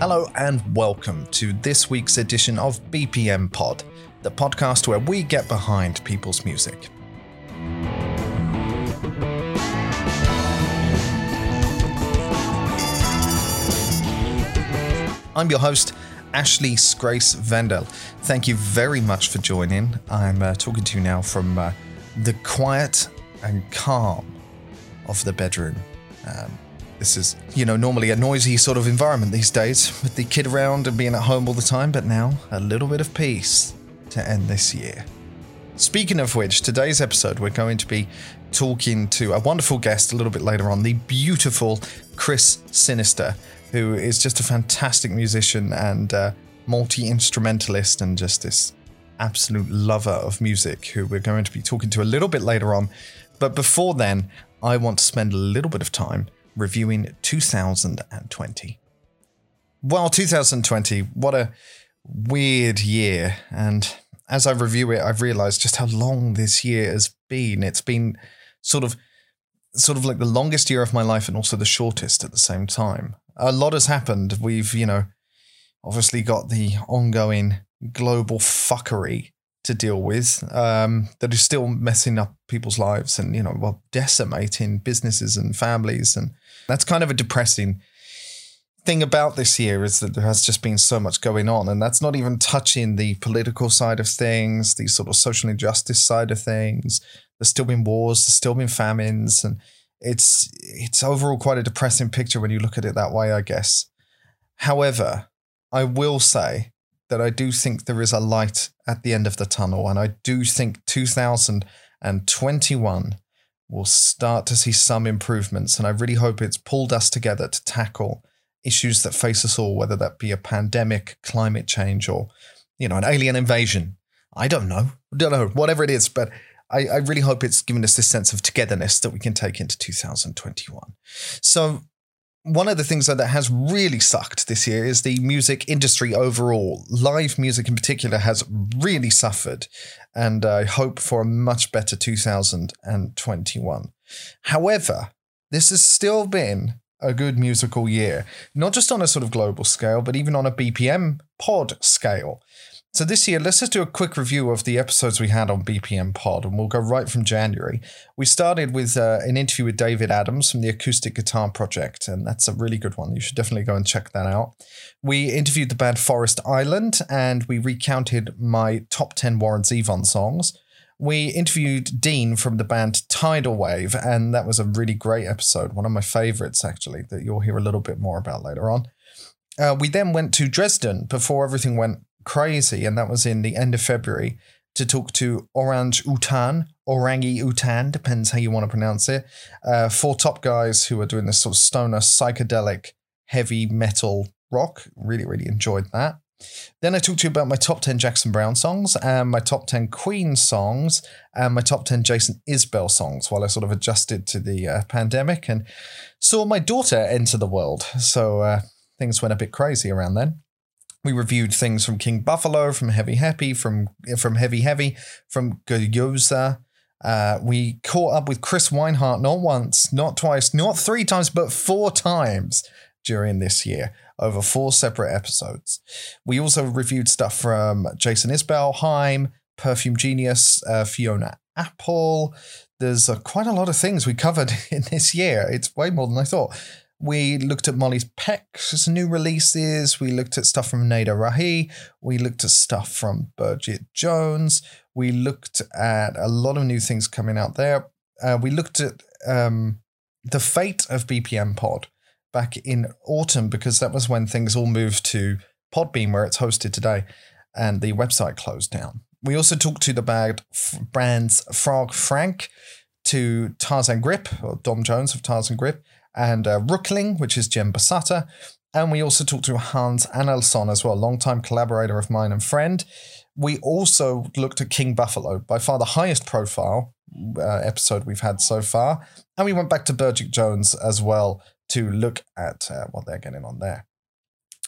Hello and welcome to this week's edition of BPM Pod, the podcast where we get behind people's music. I'm your host, Ashley Grace Vendel. Thank you very much for joining. I'm uh, talking to you now from uh, the quiet and calm of the bedroom. Um, this is, you know, normally a noisy sort of environment these days with the kid around and being at home all the time, but now a little bit of peace to end this year. Speaking of which, today's episode we're going to be talking to a wonderful guest a little bit later on, the beautiful Chris Sinister, who is just a fantastic musician and uh, multi instrumentalist and just this absolute lover of music, who we're going to be talking to a little bit later on. But before then, I want to spend a little bit of time reviewing 2020. Well, 2020, what a weird year. And as I review it, I've realized just how long this year has been. It's been sort of sort of like the longest year of my life and also the shortest at the same time. A lot has happened. We've, you know, obviously got the ongoing global fuckery to deal with um, that is still messing up people's lives and you know well decimating businesses and families and that's kind of a depressing thing about this year is that there has just been so much going on and that's not even touching the political side of things the sort of social injustice side of things there's still been wars there's still been famines and it's it's overall quite a depressing picture when you look at it that way i guess however i will say that I do think there is a light at the end of the tunnel. And I do think 2021 will start to see some improvements. And I really hope it's pulled us together to tackle issues that face us all, whether that be a pandemic, climate change, or, you know, an alien invasion. I don't know. Don't know. Whatever it is. But I, I really hope it's given us this sense of togetherness that we can take into 2021. So one of the things though, that has really sucked this year is the music industry overall. Live music in particular has really suffered, and I hope for a much better 2021. However, this has still been a good musical year, not just on a sort of global scale, but even on a BPM pod scale. So this year, let's just do a quick review of the episodes we had on BPM Pod, and we'll go right from January. We started with uh, an interview with David Adams from the Acoustic Guitar Project, and that's a really good one. You should definitely go and check that out. We interviewed the band Forest Island, and we recounted my top 10 Warren Zevon songs. We interviewed Dean from the band Tidal Wave, and that was a really great episode, one of my favorites, actually, that you'll hear a little bit more about later on. Uh, we then went to Dresden before everything went crazy, and that was in the end of February, to talk to Orange Utan, Orangi Utan, depends how you want to pronounce it. Uh, four top guys who are doing this sort of stoner, psychedelic, heavy metal rock. Really, really enjoyed that. Then I talked to you about my top 10 Jackson Browne songs and my top 10 Queen songs and my top 10 Jason Isbell songs while I sort of adjusted to the uh, pandemic and saw my daughter enter the world. So uh, things went a bit crazy around then. We reviewed things from King Buffalo, from Heavy Happy, from from Heavy Heavy, from Gyoza. Uh, we caught up with Chris Weinhardt not once, not twice, not three times, but four times during this year over four separate episodes. We also reviewed stuff from Jason Isbell, Haim, Perfume Genius, uh, Fiona Apple. There's uh, quite a lot of things we covered in this year. It's way more than I thought. We looked at Molly's Peck's new releases. We looked at stuff from Neda Rahi. We looked at stuff from Birgit Jones. We looked at a lot of new things coming out there. Uh, we looked at um, the fate of BPM Pod back in autumn because that was when things all moved to Podbean, where it's hosted today, and the website closed down. We also talked to the band, brands Frog Frank, to Tarzan Grip, or Dom Jones of Tarzan Grip, and uh, Rookling, which is Jem Basata. And we also talked to Hans Anelson as well, longtime collaborator of mine and friend. We also looked at King Buffalo, by far the highest profile uh, episode we've had so far. And we went back to Birgit Jones as well to look at uh, what they're getting on there.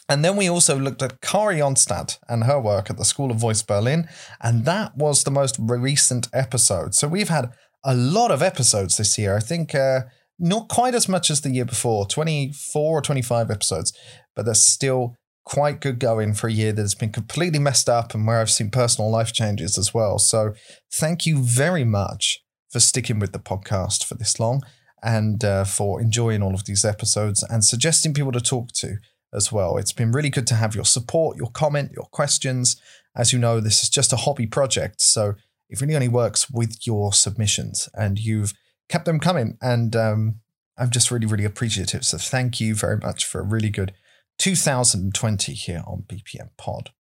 And then we also looked at Kari Onstad and her work at the School of Voice Berlin. And that was the most recent episode. So we've had a lot of episodes this year. I think uh, not quite as much as the year before 24 or 25 episodes, but there's still quite good going for a year that's been completely messed up and where I've seen personal life changes as well. So thank you very much for sticking with the podcast for this long and uh, for enjoying all of these episodes and suggesting people to talk to as well. It's been really good to have your support, your comment, your questions. As you know, this is just a hobby project. So it really only works with your submissions and you've kept them coming. And um, I'm just really, really appreciative. So thank you very much for a really good 2020 here on BPM Pod.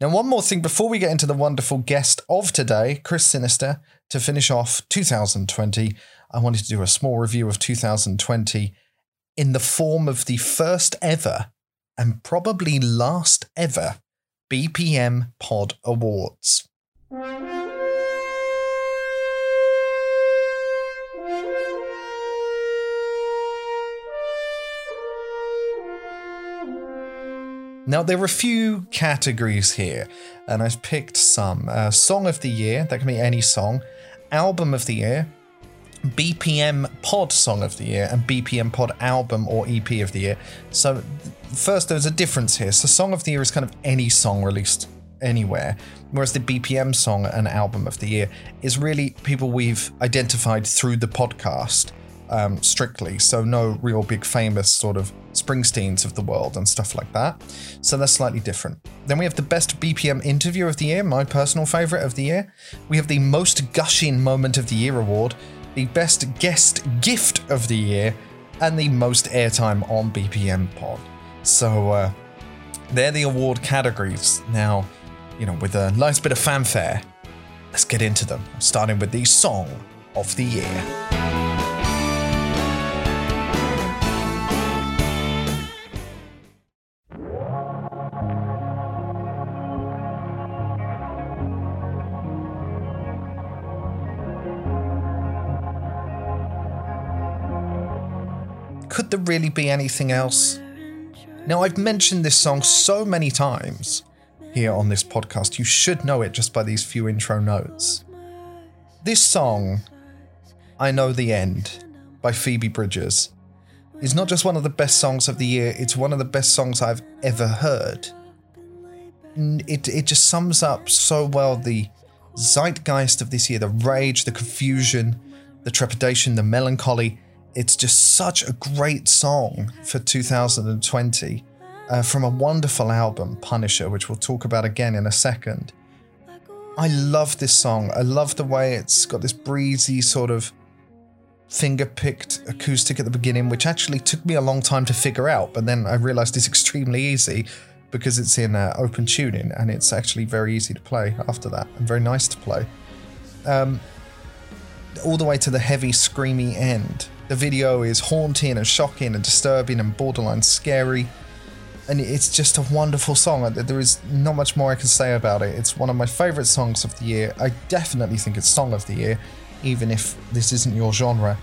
Now, one more thing before we get into the wonderful guest of today, Chris Sinister, to finish off 2020, I wanted to do a small review of 2020 in the form of the first ever and probably last ever BPM Pod Awards. Now, there are a few categories here, and I've picked some. Uh, song of the Year, that can be any song. Album of the Year, BPM Pod Song of the Year, and BPM Pod Album or EP of the Year. So, first, there's a difference here. So, Song of the Year is kind of any song released anywhere, whereas the BPM Song and Album of the Year is really people we've identified through the podcast um, strictly. So, no real big famous sort of Springsteens of the world and stuff like that. So that's slightly different. Then we have the best BPM interview of the year, my personal favorite of the year. We have the most gushing moment of the year award, the best guest gift of the year, and the most airtime on BPM Pod. So uh, they're the award categories. Now, you know, with a nice bit of fanfare, let's get into them. Starting with the song of the year. Could there really be anything else? Now, I've mentioned this song so many times here on this podcast, you should know it just by these few intro notes. This song, I Know the End, by Phoebe Bridgers, is not just one of the best songs of the year, it's one of the best songs I've ever heard. It, it just sums up so well the zeitgeist of this year the rage, the confusion, the trepidation, the melancholy, it's just such a great song for 2020 uh, from a wonderful album, Punisher, which we'll talk about again in a second. I love this song. I love the way it's got this breezy sort of finger picked acoustic at the beginning, which actually took me a long time to figure out, but then I realized it's extremely easy because it's in uh, open tuning and it's actually very easy to play after that and very nice to play. Um, all the way to the heavy, screamy end the video is haunting and shocking and disturbing and borderline scary. And it's just a wonderful song. There is not much more I can say about it. It's one of my favourite songs of the year. I definitely think it's Song of the Year, even if this isn't your genre.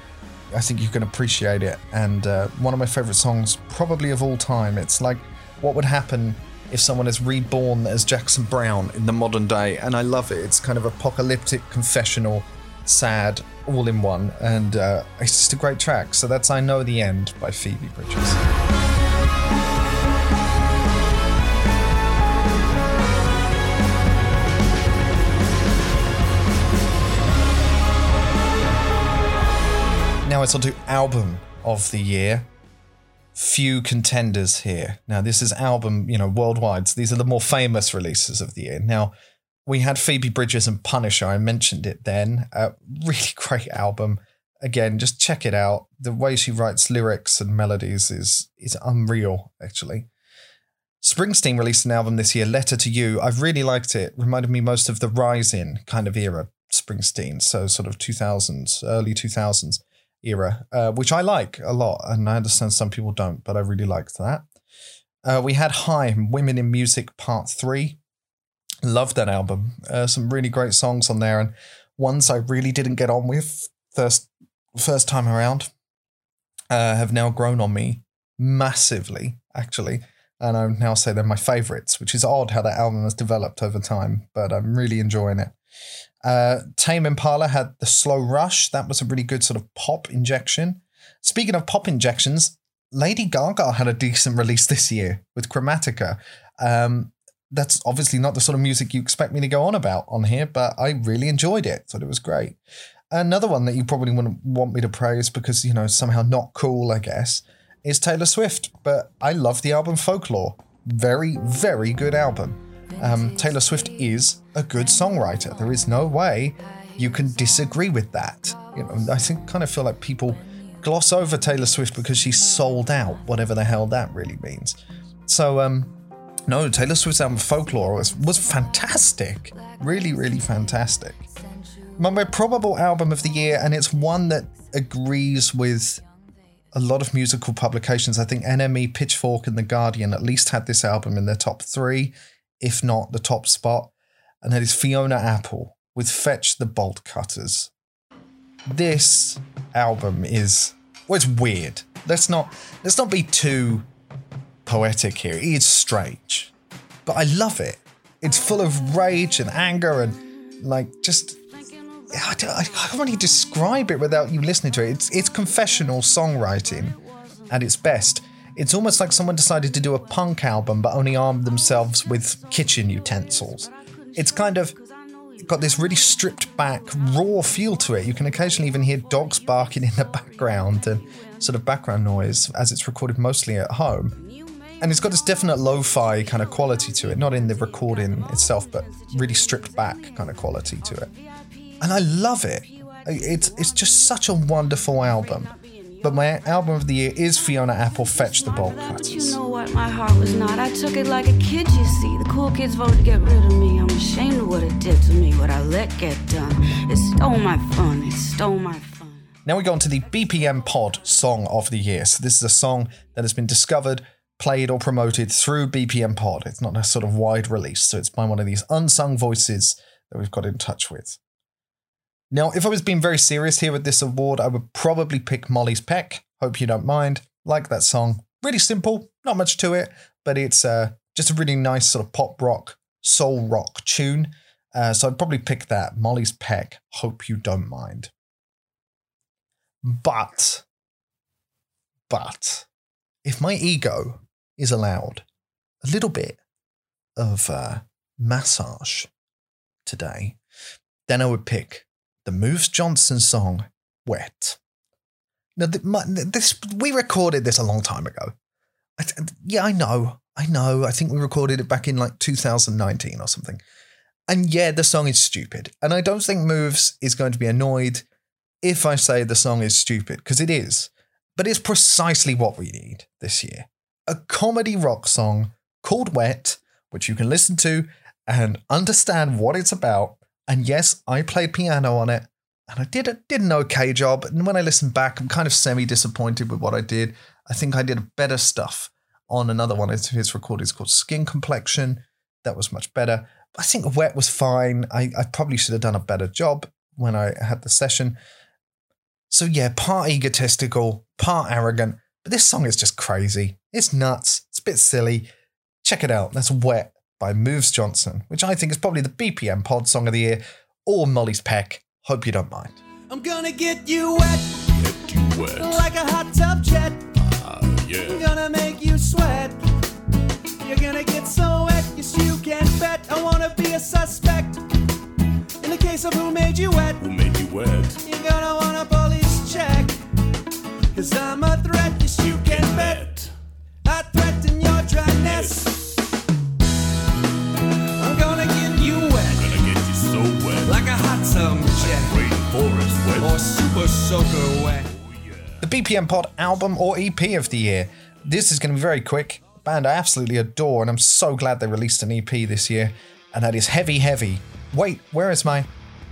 I think you can appreciate it. And uh, one of my favourite songs, probably of all time. It's like what would happen if someone is reborn as Jackson Browne in the modern day. And I love it. It's kind of apocalyptic, confessional, sad, all in one, and uh, it's just a great track. So that's I Know the End by Phoebe Bridgers. Now it's on to album of the year. Few contenders here. Now this is album, you know, worldwide. So these are the more famous releases of the year. Now we had Phoebe Bridgers and Punisher. I mentioned it then. A really great album. Again, just check it out. The way she writes lyrics and melodies is is unreal, actually. Springsteen released an album this year, Letter to You. I've really liked it. Reminded me most of the Rising kind of era Springsteen, so sort of 2000s, early 2000s era, uh, which I like a lot. And I understand some people don't, but I really liked that. Uh, we had Haim, Women in Music Part 3. Love that album. Uh, some really great songs on there, and ones I really didn't get on with first first time around uh, have now grown on me massively, actually. And I now say they're my favorites, which is odd how that album has developed over time, but I'm really enjoying it. Uh, Tame Impala had the Slow Rush. That was a really good sort of pop injection. Speaking of pop injections, Lady Gaga had a decent release this year with Chromatica. Um, that's obviously not the sort of music you expect me to go on about on here, but I really enjoyed it. Thought it was great. Another one that you probably wouldn't want me to praise because, you know, somehow not cool, I guess, is Taylor Swift. But I love the album Folklore. Very, very good album. Um, Taylor Swift is a good songwriter. There is no way you can disagree with that. You know, I think kind of feel like people gloss over Taylor Swift because she's sold out, whatever the hell that really means. So, um, no, Taylor Swift's album Folklore was, was fantastic. Really, really fantastic. My probable album of the year, and it's one that agrees with a lot of musical publications. I think NME, Pitchfork, and The Guardian at least had this album in their top three, if not the top spot. And that is Fiona Apple with Fetch the Bolt Cutters. This album is well, it's weird. Let's not let's not be too poetic here. It's strange, but I love it. It's full of rage and anger and like just. I, don't, I can't really describe it without you listening to it. It's it's confessional songwriting at its best. It's almost like someone decided to do a punk album but only armed themselves with kitchen utensils. It's kind of got this really stripped back, raw feel to it. You can occasionally even hear dogs barking in the background and sort of background noise as it's recorded mostly at home. And it's got this definite lo fi kind of quality to it, not in the recording itself, but really stripped back kind of quality to it. And I love it. It's, it's just such a wonderful album. But my album of the year is Fiona Apple Fetch the Bolt Cutters. You know what? My heart was not. I took it like a kid, you see. The cool kids voted to get rid of me. I'm ashamed of what it did to me, what I let get done. It stole my fun. It stole my fun. Now we go on to the BPM Pod Song of the Year. So this is a song that has been discovered, played, or promoted through BPM Pod. It's not a sort of wide release, so it's by one of these unsung voices that we've got in touch with. Now, if I was being very serious here with this award, I would probably pick Molly's Peck. Hope you don't mind. Like that song. Really simple, not much to it, but it's uh, just a really nice sort of pop rock, soul rock tune. Uh, so I'd probably pick that. Molly's Peck. Hope you don't mind. But, but, if my ego is allowed a little bit of uh, massage today, then I would pick the Moves Johnson song "Wet." Now, this we recorded this a long time ago. I, yeah, I know, I know. I think we recorded it back in like 2019 or something. And yeah, the song is stupid. And I don't think Moves is going to be annoyed if I say the song is stupid, because it is. But it's precisely what we need this year a comedy rock song called Wet, which you can listen to and understand what it's about and yes, I played piano on it, and I did did an okay job. And when I listen back, I'm kind of semi disappointed with what I did. I think I did better stuff on another one of his recordings called Skin Complexion. That was much better. I think Wet was fine. I, I probably should have done a better job when I had the session. So yeah, part egotistical, part arrogant, but this song is just crazy. It's nuts. It's a bit silly. Check it out. That's Wet by Moves Johnson, which I think is probably the BPM pod song of the year, or Molly's Peck. Hope you don't mind. I'm gonna get you wet, get you wet. like a hot tub jet. Ah, yeah. I'm gonna make you sweat. You're gonna get so wet, yes you can bet. I wanna be a suspect. In the case of who made you wet, who made you wet? You're gonna want a police check. Cause I'm a threat, yes you can bet. I threaten your dryness. Yes. like a hot tub jet. Rainforest wet. Or super soaker wet. Oh, the BPM Pod album or EP of the year. This is going to be very quick. Band I absolutely adore, and I'm so glad they released an EP this year. And that is Heavy Heavy. Wait, where is my.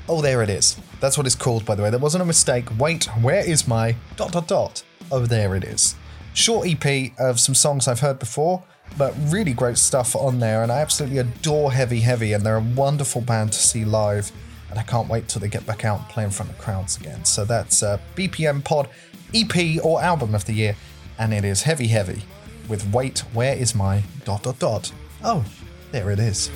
Oh, there it is. That's what it's called, by the way. That wasn't a mistake. Wait, where is my. dot dot dot. Oh, there it is. Short EP of some songs I've heard before, but really great stuff on there. And I absolutely adore Heavy Heavy, and they're a wonderful band to see live and I can't wait till they get back out and play in front of crowds again. So that's uh, BPM Pod EP or album of the year, and it is heavy, heavy with Wait, Where Is My dot dot dot. Oh, there it is.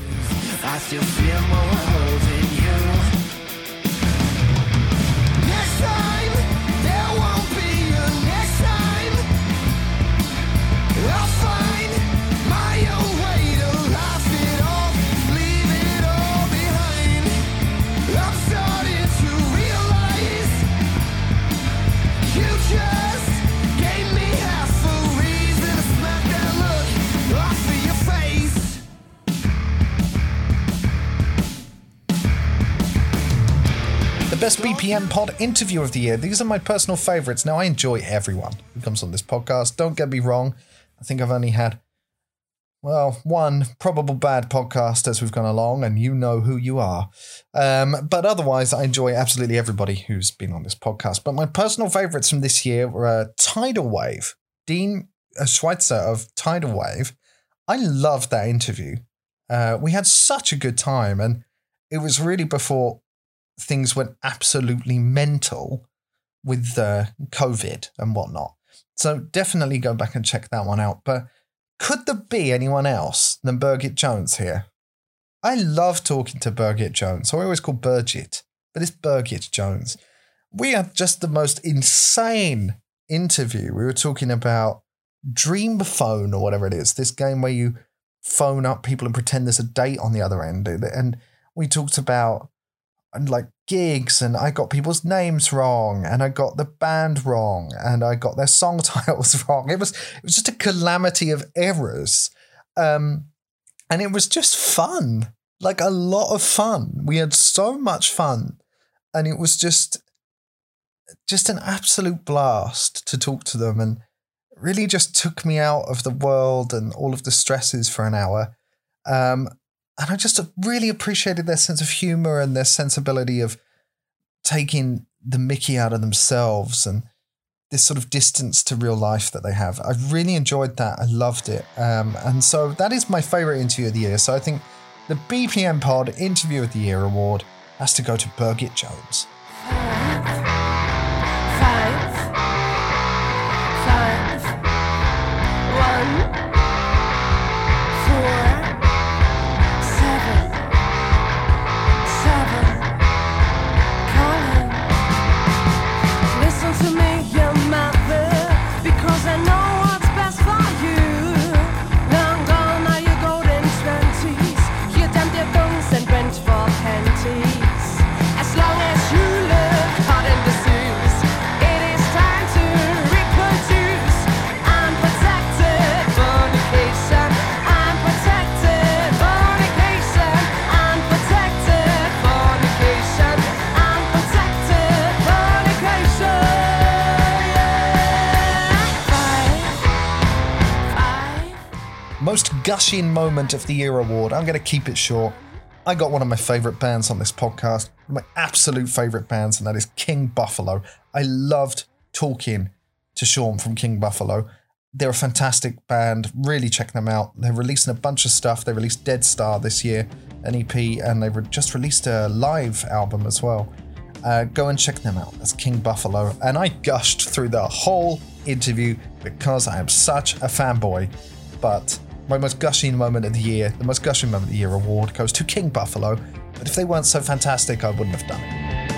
Best BPM pod interview of the year. These are my personal favorites. Now, I enjoy everyone who comes on this podcast. Don't get me wrong. I think I've only had, well, one probable bad podcast as we've gone along, and you know who you are. Um, but otherwise, I enjoy absolutely everybody who's been on this podcast. But my personal favorites from this year were uh, Tidal Wave, Dean uh, Schweitzer of Tidal Wave. I loved that interview. Uh, we had such a good time, and it was really before things went absolutely mental with uh, COVID and whatnot. So definitely go back and check that one out. But could there be anyone else than Birgit Jones here? I love talking to Birgit Jones. So I always call Birgit, but it's Birgit Jones. We had just the most insane interview. We were talking about Dream Phone or whatever it is, this game where you phone up people and pretend there's a date on the other end. And we talked about and like gigs and I got people's names wrong and I got the band wrong and I got their song titles wrong. It was it was just a calamity of errors. Um and it was just fun. Like a lot of fun. We had so much fun and it was just just an absolute blast to talk to them and really just took me out of the world and all of the stresses for an hour. Um, and I just really appreciated their sense of humor and their sensibility of taking the Mickey out of themselves and this sort of distance to real life that they have. I really enjoyed that. I loved it. Um, and so that is my favorite interview of the year. So I think the BPM Pod Interview of the Year award has to go to Birgit Jones. Gushing moment of the year award. I'm going to keep it short. I got one of my favorite bands on this podcast, my absolute favorite bands, and that is King Buffalo. I loved talking to Sean from King Buffalo. They're a fantastic band. Really check them out. They're releasing a bunch of stuff. They released Dead Star this year, an EP, and they've just released a live album as well. Uh, go and check them out. That's King Buffalo. And I gushed through the whole interview because I am such a fanboy. But my most gushing moment of the year, the most gushing moment of the year award goes to King Buffalo. But if they weren't so fantastic, I wouldn't have done it.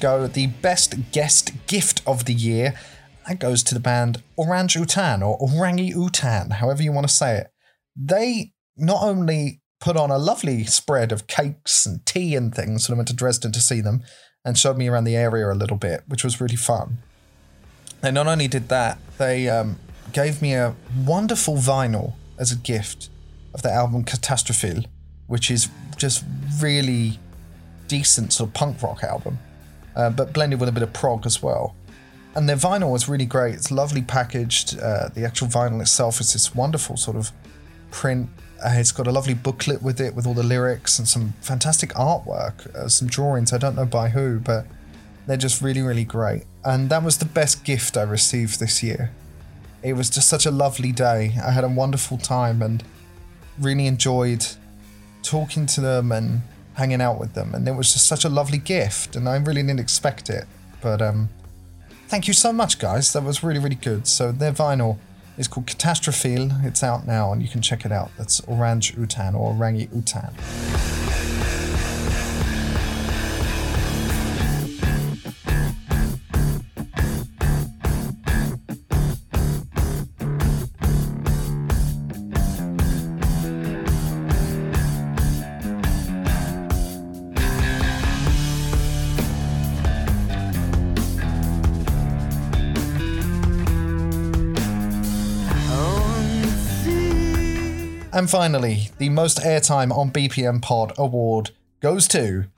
Go. The best guest gift of the year that goes to the band Orange Utan or Orangi Utan, however you want to say it. They not only put on a lovely spread of cakes and tea and things when I went to Dresden to see them and showed me around the area a little bit, which was really fun. They not only did that, they um, gave me a wonderful vinyl as a gift of the album Catastrophil, which is just really decent sort of punk rock album, uh, but blended with a bit of prog as well. And their vinyl was really great. It's lovely packaged. Uh, the actual vinyl itself is this wonderful sort of print. Uh, it's got a lovely booklet with it, with all the lyrics and some fantastic artwork, uh, some drawings. I don't know by who, but they're just really, really great. And that was the best gift I received this year. It was just such a lovely day. I had a wonderful time and really enjoyed talking to them and hanging out with them. And it was just such a lovely gift. And I really didn't expect it. But um, thank you so much, guys. That was really, really good. So their vinyl is called Catastrophile. It's out now and you can check it out. That's Orange Utan or Orangi Utan. And finally, the most airtime on BPM Pod award goes to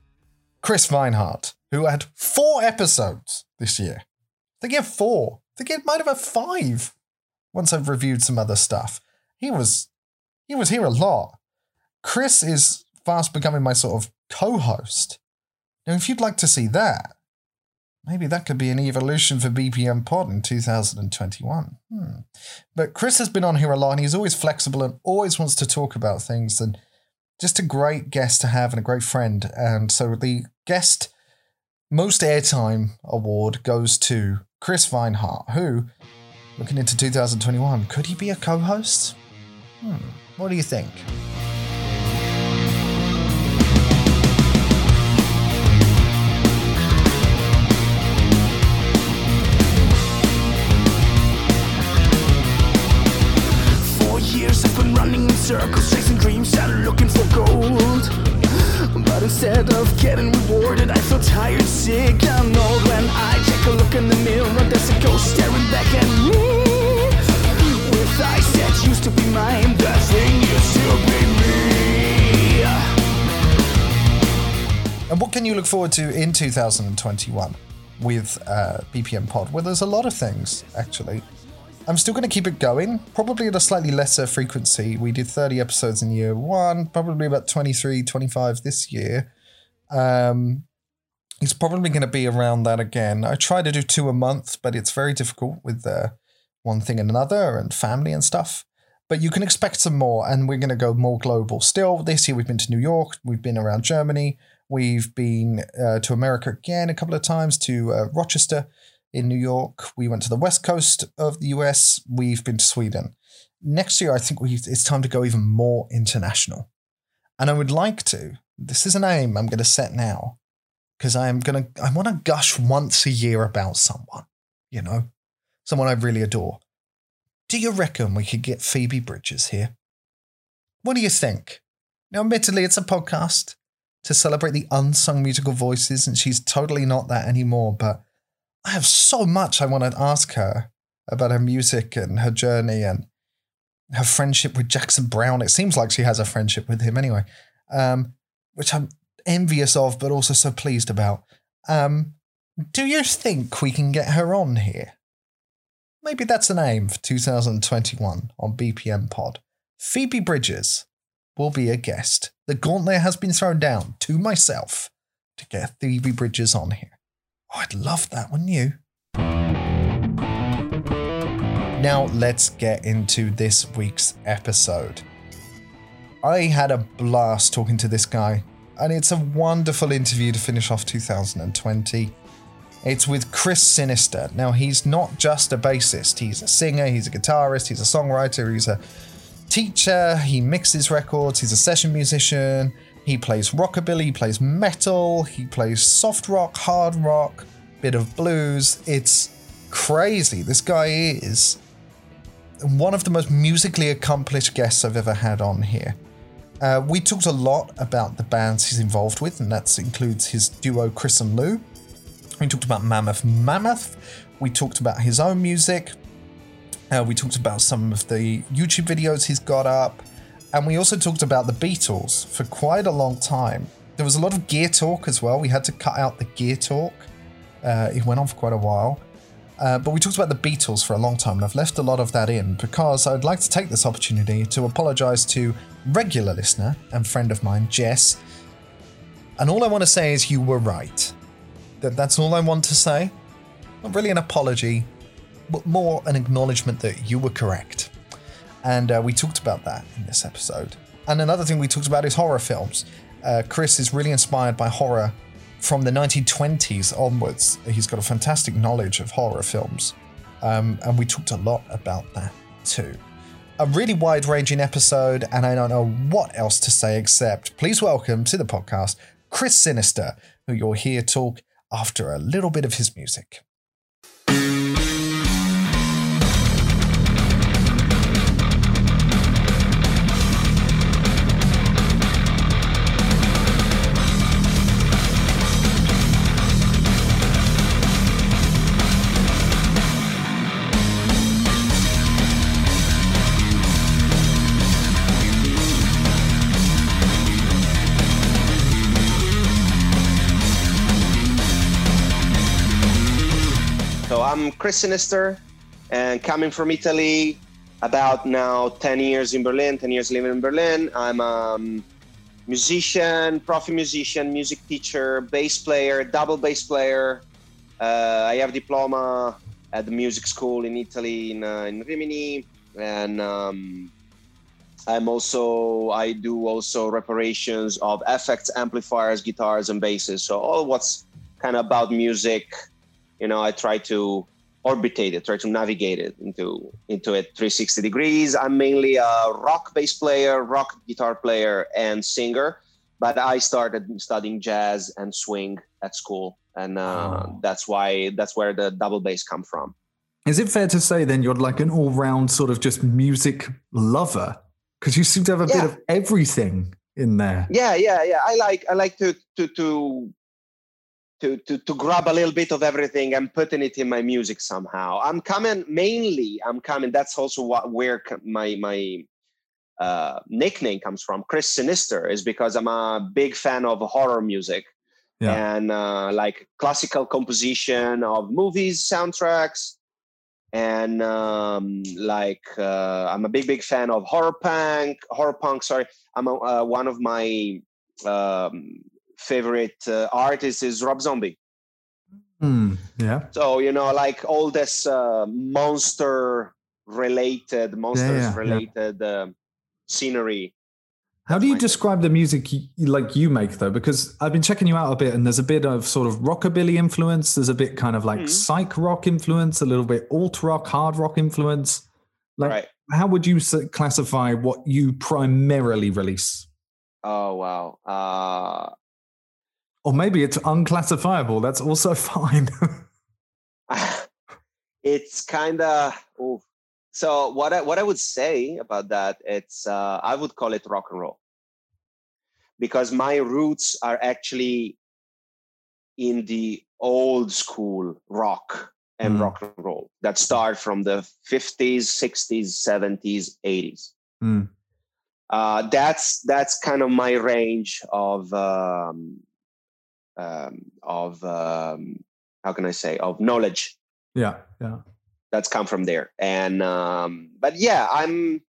Chris Weinhardt, who had four episodes this year. I think he had four. I think he might have had five. Once I've reviewed some other stuff, he was he was here a lot. Chris is fast becoming my sort of co-host. Now, if you'd like to see that, maybe that could be an evolution for BPM Pod in 2021. Hmm. But Chris has been on here a lot and he's always flexible and always wants to talk about things and just a great guest to have and a great friend. And so the guest most airtime award goes to Chris Weinhardt, who, looking into 2021, could he be a co host? Hmm. What do you think? Circles, chasing dreams and looking for gold. But instead of getting rewarded, I feel tired, sick, and old. When I take a look in the mirror, there's a ghost staring back at me. With eyes that used to be mine, that thing used to be me. And what can you look forward to in 2021 with uh, BPM Pod? Well, there's a lot of things, actually. I'm still going to keep it going, probably at a slightly lesser frequency. We did 30 episodes in year one, probably about 23, 25 this year. Um, it's probably going to be around that again. I try to do two a month, but it's very difficult with uh, one thing and another and family and stuff. But you can expect some more, and we're going to go more global. Still, this year we've been to New York, we've been around Germany, we've been uh, to America again a couple of times, to uh, Rochester in New York. We went to the west coast of the US. We've been to Sweden. Next year, I think it's time to go even more international. And I would like to. This is an aim I'm going to set now because I am going to. I want to gush once a year about someone. You know, someone I really adore. Do you reckon we could get Phoebe Bridgers here? What do you think? Now, admittedly, it's a podcast to celebrate the unsung musical voices, and she's totally not that anymore. But I have so much I want to ask her about her music and her journey and her friendship with Jackson Browne. It seems like she has a friendship with him anyway, um, which I'm envious of, but also so pleased about. Um, do you think we can get her on here? Maybe that's an aim for 2021 on BPM Pod. Phoebe Bridgers will be a guest. The gauntlet has been thrown down to myself to get Phoebe Bridgers on here. Oh, I'd love that, wouldn't you? Now, let's get into this week's episode. I had a blast talking to this guy, and it's a wonderful interview to finish off 2020. It's with Chris Sinister. Now, he's not just a bassist, he's a singer, he's a guitarist, he's a songwriter, he's a teacher, he mixes records, he's a session musician, he plays rockabilly, he plays metal, he plays soft rock, hard rock, bit of blues. It's crazy. This guy is one of the most musically accomplished guests I've ever had on here. Uh, we talked a lot about the bands he's involved with, and that includes his duo Chris and Lou. We talked about Mammoth Mammoth. We talked about his own music. Uh, we talked about some of the YouTube videos he's got up. And we also talked about the Beatles for quite a long time. There was a lot of gear talk as well. We had to cut out the gear talk. Uh, it went on for quite a while. Uh, but we talked about the Beatles for a long time, and I've left a lot of that in because I'd like to take this opportunity to apologise to regular listener and friend of mine, Jess. And all I want to say is you were right. That that's all I want to say. Not really an apology, but more an acknowledgement that you were correct. And uh, we talked about that in this episode. And another thing we talked about is horror films. Uh, Chris is really inspired by horror from the 1920s onwards. He's got a fantastic knowledge of horror films. Um, and we talked a lot about that. too. A really wide ranging episode, and I don't know what else to say except please welcome to the podcast Chris Sinister, who you'll hear talk after a little bit of his music. I'm Chris Sinister and coming from Italy about now 10 years in Berlin, 10 years living in Berlin. I'm a um, musician, profi musician, music teacher, bass player, double bass player. Uh, I have diploma at the music school in Italy in, uh, in Rimini and um, I'm also I do also reparations of effects, amplifiers, guitars, and basses. So all what's kind of about music, you know, I try to orbitate it, try to navigate it into into it 360 degrees. I'm mainly a rock bass player, rock guitar player, and singer. But I started studying jazz and swing at school, and uh, Oh. that's why that's where the double bass come from. Is it fair to say then you're like an all round sort of just music lover? Because you seem to have a bit of everything in there. yeah yeah yeah i like i like to to to to to, to grab a little bit of everything and putting it in my music somehow i'm coming mainly i'm coming that's also what where my my uh, nickname comes from chris sinister is because i'm a big fan of horror music Yeah. and uh, like classical composition of movies soundtracks and um, like uh, I'm a big big fan of horror punk. Horror punk, sorry. I'm a, uh, one of my um, favorite uh, artists is Rob Zombie. Hmm, yeah. So you know, like all this uh, monster related, monsters yeah. related um scenery. How do you describe the music y- like you make though? Because I've been checking you out a bit, and there's a bit of sort of rockabilly influence. There's a bit kind of like Mhm. psych rock influence, a little bit alt rock, hard rock influence. Like, right. how would you classify what you primarily release? Oh wow. Uh, Or maybe it's unclassifiable. That's also fine. it's kind of so what I, what I would say about that it's uh, I would call it rock and roll because my roots are actually in the old school rock and Mm. rock and roll that start from the 50s 60s 70s 80s Mm. uh, that's that's kind of my range of um, um, of um, how can I say of knowledge yeah, yeah. that's come from there and um but yeah i'm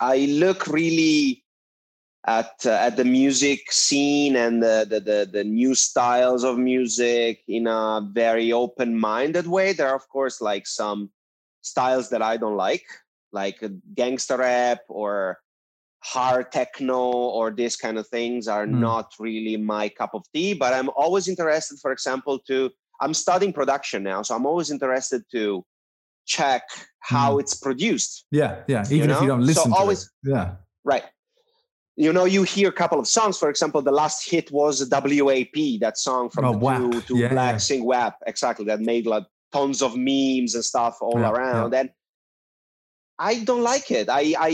i look really at uh, at the music scene and the, the the the new styles of music in a very open-minded way there are of course like some styles that i don't like like gangster rap or hard techno or this kind of things are Hmm. not really my cup of tea but i'm always interested for example to i'm studying production now so i'm always interested to check how it's produced Yeah, yeah. Even if you don't So listen to always- it. Yeah. right you know you hear a couple of songs for example the last hit was wap that song from Oh, the two Yeah, black yeah. sing wap exactly that made like tons of memes and stuff all Yeah, around and i don't like it i i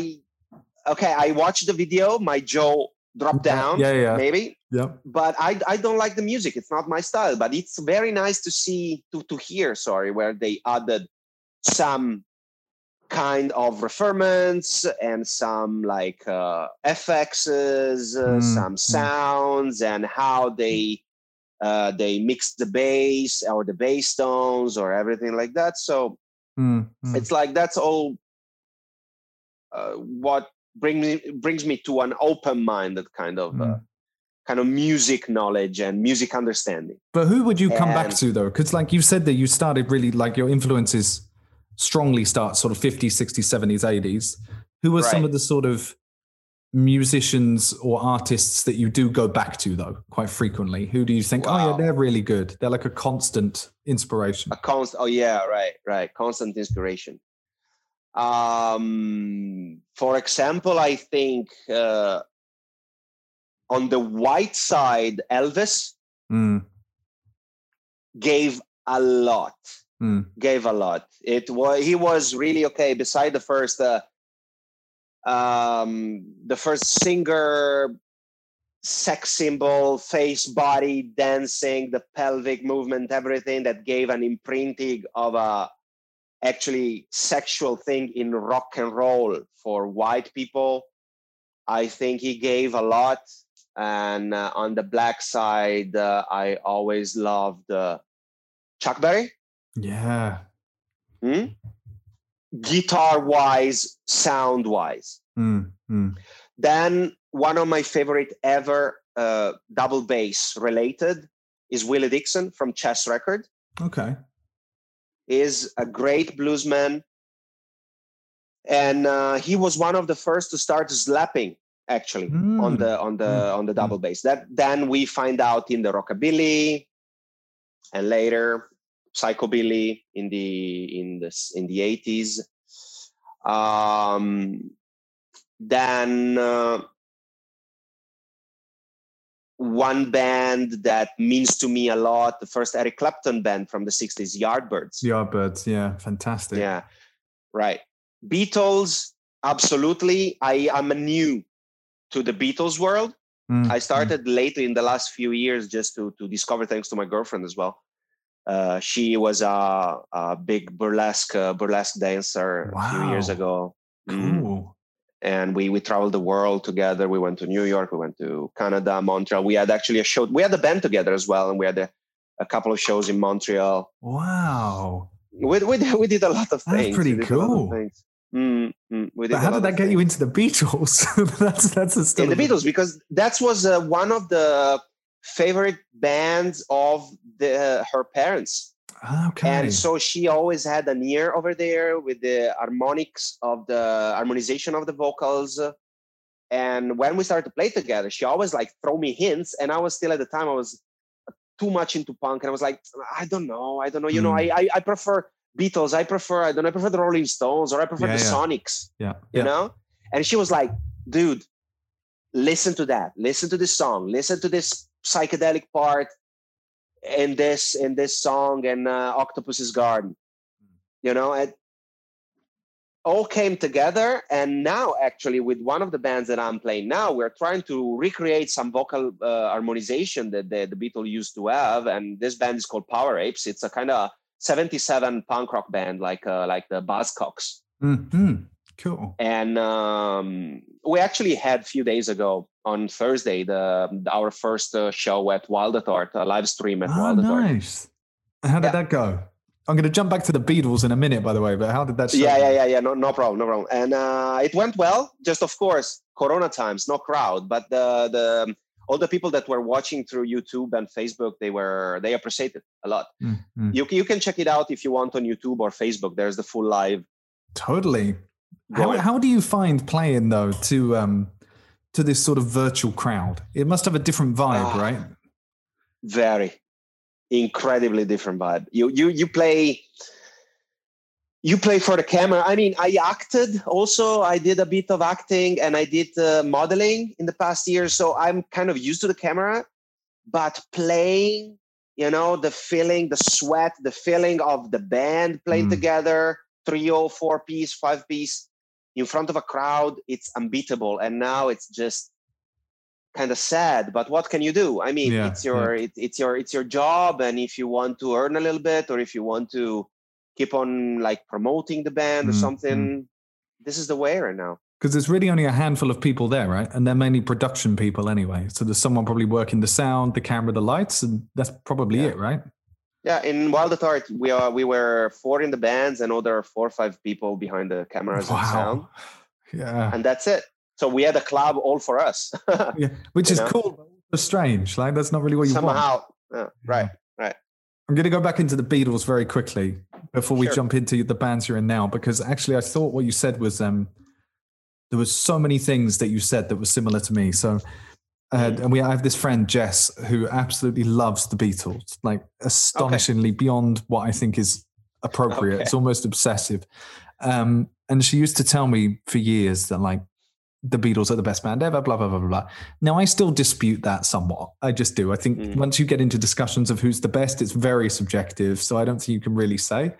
okay i watched the video my jaw dropped down yeah, yeah. maybe Yeah. but I, I don't like the music. It's not my style. But it's very nice to see to to hear. Sorry, where they added some kind of referments and some like uh, FXs, uh, Mm, some mm. sounds, and how they uh, they mix the bass or the bass tones or everything like that. So Mm, mm. it's like that's all uh, what brings me brings me to an open-minded kind of uh, Mm. kind of music knowledge and music understanding. But who would you come back to though? Because like you said that you started really like your influences strongly start sort of 50s, 60s, 70s, 80s. Who are some of the sort of musicians or artists that you do go back to though quite frequently? Who do you think, oh yeah, they're really good. They're like a constant inspiration. A constant, oh yeah, right, right, constant inspiration. Um, for example, I think uh, on the white side, Elvis Mm, gave a lot. mm, Gave a lot. It was he was really okay. Beside the first, uh, um, the first singer, sex symbol, face, body, dancing, the pelvic movement, everything that gave an imprinting of a actually sexual thing in rock and roll for white people. I think he gave a lot. And uh, on the black side, uh, I always loved uh, Chuck Berry. yeah. Hmm? Guitar wise, sound wise. Mm, mm. Then one of my favorite ever uh, double bass related is Willie Dixon from Chess Record. Okay. Is a great bluesman, and uh, he was one of the first to start slapping actually on Mm. the on the Mm. on the double bass. That then we find out in the rockabilly, and later psychobilly in the in this in the eighties. Um, then uh, one band that means to me a lot, the first Eric Clapton band from the '60s, Yardbirds. Yardbirds. Yeah. Fantastic. Yeah, right. Beatles, absolutely. I am new to the Beatles world. Mm, I mm. started lately in the last few years just to to discover, thanks to my girlfriend as well. Uh, she was a, a big burlesque uh, burlesque dancer a few years Wow. ago. Mm. And we we traveled the world together. We went to New York. We went to Canada, Montreal. We had actually a show. We had a band together as well, and we had a, a couple of shows in Montreal. Wow. We, we, did- we did a lot of things. That's things. pretty We did a lot of cool. things. Mm, mm, But how did that get you into the Beatles? that's that's a in the Beatles because that was uh, one of the favorite bands of the her parents, Okay. and so she always had an ear over there with the harmonics of the harmonization of the vocals. And when we started to play together, she always like throw me hints, and I was still at the time I was too much into punk, and I was like, I don't know, I don't know, you know, Mm. I, I I prefer Beatles, I prefer I don't know, I prefer the Rolling Stones, or I prefer Yeah, the yeah. Sonics yeah. you yeah. know and she was like dude listen to that listen to this song listen to this psychedelic part in this in this song and uh, octopus's garden. You know it all came together and now actually with one of the bands that i'm playing now we're trying to recreate some vocal uh, harmonization that the, the beatles used to have. And this band is called power apes. It's a kind of 77 punk rock band like uh, like the buzzcocks. Mhm. Cool. and um, we actually had a few days ago on Thursday the our first uh, show at Wild at Heart, a live stream at Oh, Wild at Heart. nice. And How did Yeah. that go? I'm going to jump back to the Beatles in a minute, by the way. But how did that? Yeah, yeah, yeah, yeah. No, no problem, no problem. And uh, it went well. Just of course, Corona times, no crowd, but the the all the people that were watching through YouTube and Facebook, they were they appreciated a lot. Mm, mm. You you can check it out if you want on YouTube or Facebook. There's the full live. Totally. How, how do you find playing though to um to this sort of virtual crowd? It must have a different vibe, Ah. right? very incredibly different vibe you you you play you play for the camera i mean i acted also i did a bit of acting and i did uh, modeling in the past year so i'm kind of used to the camera but playing you know the feeling the sweat the feeling of the band playing Mm. together trio four piece five piece in front of a crowd it's unbeatable and now it's just kind of sad but what can you do i mean Yeah, it's your it, it's your it's your job and if you want to earn a little bit or if you want to keep on like promoting the band or Mm, something this is the way right now Because there's really only a handful of people there, right? And they're mainly production people anyway. So there's someone probably working the sound, the camera, the lights, and that's probably Yeah. it, right? Yeah in wild at Heart, we are we were four in the bands and other four or five people behind the cameras and sound Wow. Yeah. and that's it so we had a club all for us yeah. Which is know? cool, but strange. Like that's not really what you want. somehow yeah, right I'm going to go back into the Beatles very quickly before we Sure. jump into the bands you're in now, because actually I thought what you said was um, there was so many things that you said that were similar to me. So, uh, and we I have this friend Jess who absolutely loves the Beatles, like astonishingly beyond what I think is appropriate. Okay. It's almost obsessive. Um, and she used to tell me for years that like the Beatles are the best band ever, blah blah blah blah blah. Now I still dispute that somewhat. I just do. I think Mm. once you get into discussions of who's the best, it's very subjective. So I don't think you can really say.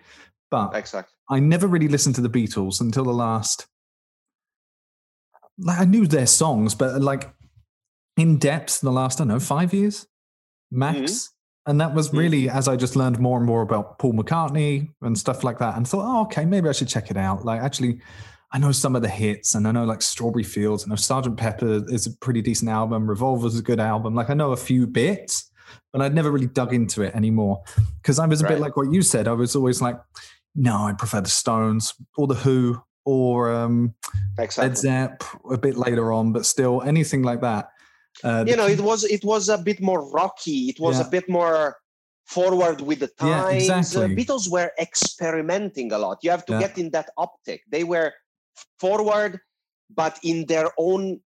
But Exactly. I never really listened to the Beatles until the last. Like I knew their songs, but like in depth, the last I don't know five years, max. And that was really as I just learned more and more about Paul McCartney and stuff like that, and thought, oh, okay, maybe I should check it out. Like actually, I know some of the hits, and I know like Strawberry Fields, and know Sergeant Pepper is a pretty decent album. Revolver's a good album. Like I know a few bits, but I'd never really dug into it anymore because I was a bit like what you said. I was always like, no, I prefer the Stones or the Who or um, Exactly. Led Zepp a bit later on, but still anything like that. Uh, you know, it was it was a bit more rocky. It was Yeah. a bit more forward with the Yeah, times. exactly. Uh, Beatles were experimenting a lot. You have to Yeah. get in that optic. They were forward, but in their own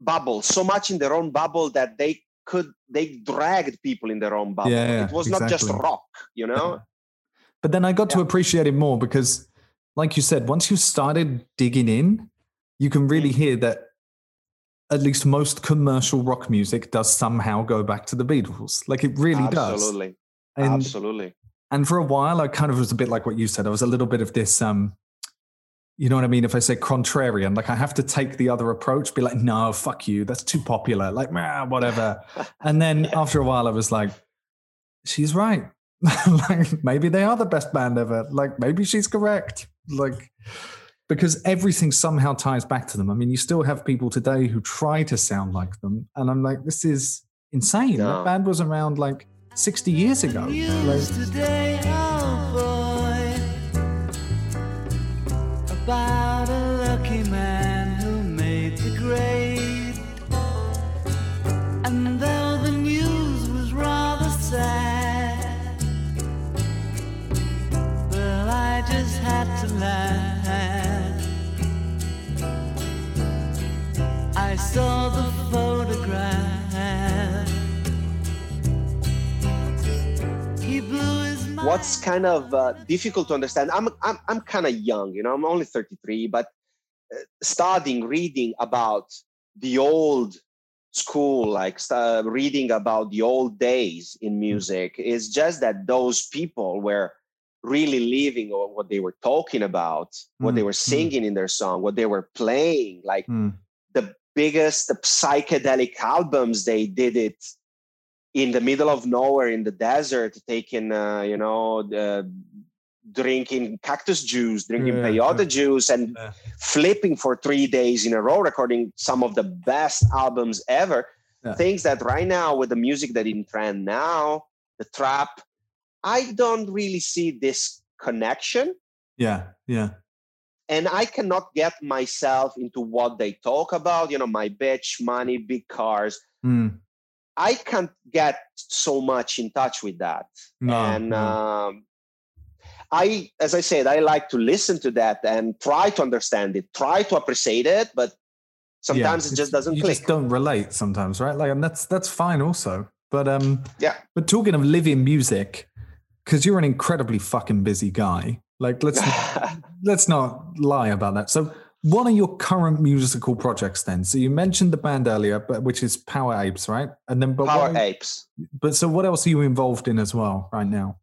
bubble. So much in their own bubble that they could they dragged people in their own bubble. Yeah, yeah, it was not just rock. You know. But then I got to appreciate it more because, like you said, once you started digging in, you can Mm. really hear that at least most commercial rock music does somehow go back to the Beatles. Like it really does. Absolutely. Absolutely. and for a while, I kind of was a bit like what you said. I was a little bit of this, um, you know what I mean? If I say contrarian, like I have to take the other approach, be like, no, fuck you. That's too popular. Like, whatever. And then after a while, I was like, she's right. like maybe they are the best band ever. Like maybe she's correct. Like because everything somehow ties back to them. I mean, you still have people today who try to sound like them, and I'm like, this is insane. No. That band was around like 60 years ago. Like, saw the photograph. He blew his mind. what's kind of uh, difficult to understand i'm i'm, I'm kind of young you know i'm only 33 but uh, studying reading about the old school like st- reading about the old days in music is just that those people were really living or what they were talking about what they Mm, were mm. singing in their song what they were playing like hmm, the biggest psychedelic albums they did it in the middle of nowhere in the desert taking uh, you know the drinking cactus juice drinking Yeah, peyote yeah. juice and Yeah. flipping for three days in a row recording some of the best albums ever things that right now with the music that in trend now the trap i don't really see this connection yeah, yeah. And I cannot get myself into what they talk about. You know, my bitch, money, big cars. Hmm, I can't get so much in touch with that. no, and no. um, I, as I said, I like to listen to that and try to understand it, try to appreciate it, but sometimes Yeah, it just doesn't you click. just don't relate sometimes, right? Like, and that's that's fine also. But um, Yeah. But talking of living music, because you're an incredibly fucking busy guy. Like, let's let's not lie about that. So, what are your current musical projects then? So you mentioned the band earlier, but which is Power Apes, right? And then, but Power what, Apes. But so, what else are you involved in as well right now?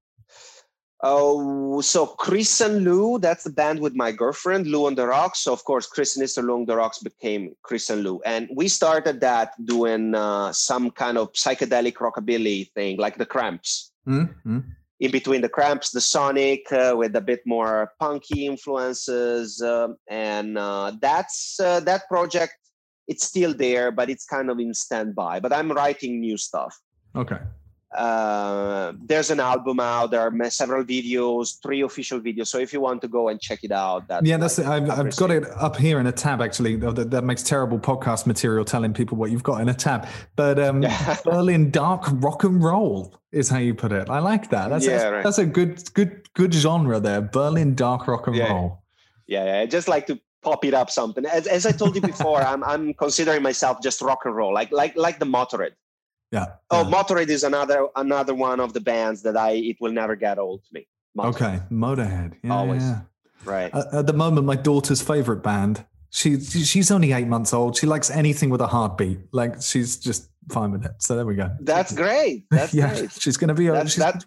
Oh, so Chris and Lou, that's the band with my girlfriend, Lou on the Rocks. So, of course, Chris and Mr. Lou on the Rocks became Chris and Lou. And we started that doing uh, some kind of psychedelic rockabilly thing, like the Cramps. Mm-hmm. In between the Cramps, the Sonic, uh, with a bit more punky influences. um and uh, that's uh, that project, it's still there, but it's kind of in standby. But I'm writing new stuff Okay. Uh, there's an album out. There are several videos, three official videos. So if you want to go and check it out, that Yeah, that's it. I've, I've got it up here in a tab actually. That, that makes terrible podcast material telling people what you've got in a tab. But um, Berlin dark rock and roll is how you put it. I like that. That's, Yeah, that's, right. that's a good good good genre there. Berlin dark rock and Yeah. roll. Yeah, yeah, I just like to pop it up something. As, as I told you before, I'm I'm considering myself just rock and roll, like like like the Motorhead. Yeah. Oh, yeah. Motorhead is another another one of the bands that I it will never get old to me. Motorhead. okay. Motorhead. Yeah, Always. yeah. right. At, at the moment, my daughter's favorite band. She she's only eight months old. She likes anything with a heartbeat. Like she's just fine with it. So there we go. That's great. That's yeah, great. she's going to be That's- she's that-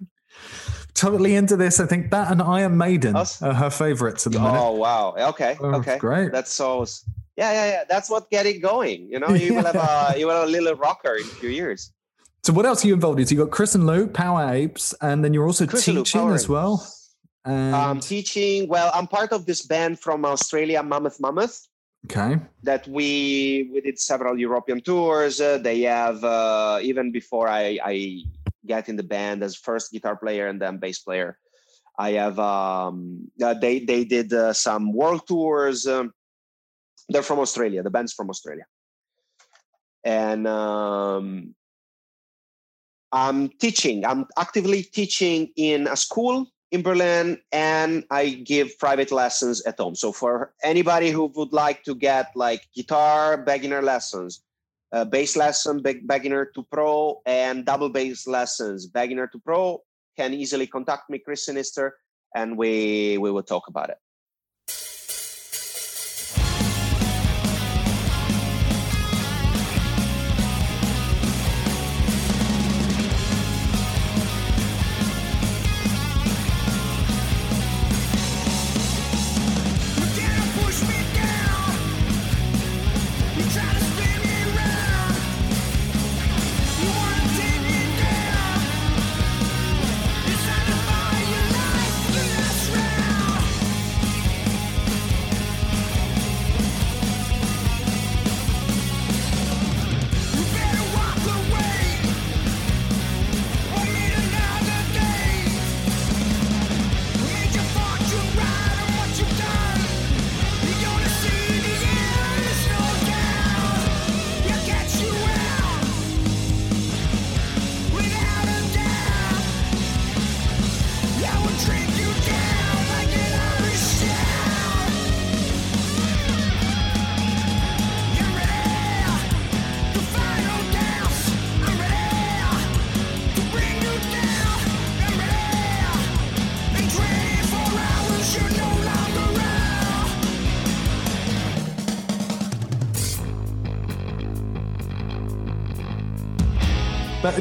totally into this. I think that and Iron Maiden are her favorites at the oh, minute. Oh wow. Okay. Oh, okay. great. That's so. Yeah, yeah, yeah. That's what get it going. You know, you will have a you will have a little rocker in a few years. So what else are you involved in? So you got Chris and Lou, Power Apes, and then you're also Chris and Lou, teaching as well. Apes. And, Um, teaching. Well, I'm part of this band from Australia, Mammoth Mammoth. okay. That we we did several European tours. Uh, they have uh, even before I I get in the band as first guitar player and then bass player. I have um, uh, they they did uh, some world tours. Um, they're from Australia. The band's from Australia, and um, I'm teaching. I'm actively teaching in a school in Berlin, and I give private lessons at home. So for anybody who would like to get like guitar beginner lessons, uh, bass lesson be- beginner to pro, and double bass lessons beginner to pro, can easily contact me, Chris Sinister, and we we will talk about it.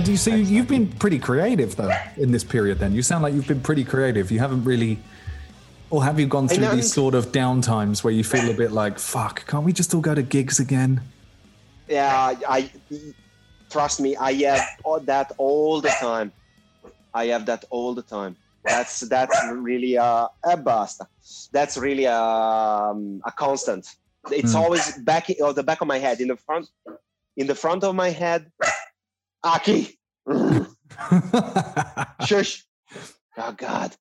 You see? You've been pretty creative though in this period. Then you sound like you've been pretty creative. You haven't really, or have you gone through these sort of down times where you feel a bit like, "Fuck, can't we just all go to gigs again?" Yeah, I trust me. I have all that all the time. I have that all the time. That's that's really a, a basta. That's really a, um, a constant. It's Hmm. always back of the back of my head, in the front, in the front of my head. Aki, shush. Oh God.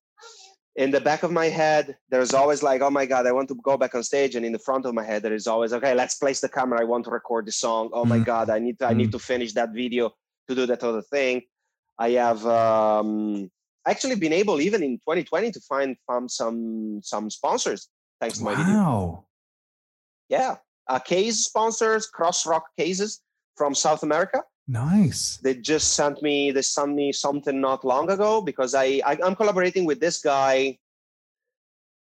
In the back of my head, there's always like, oh my God, I want to go back on stage. And in the front of my head, there is always, okay, let's place the camera. I want to record the song. Oh my Mhm. God, I need to, I need to finish that video to do that other thing. I have um, actually been able, even in 2020, to find from some some sponsors thanks to my video. wow. Yeah, uh, case sponsors, Cross Rock Cases from South America Nice. they just sent me they sent me something not long ago because I, I I'm collaborating with this guy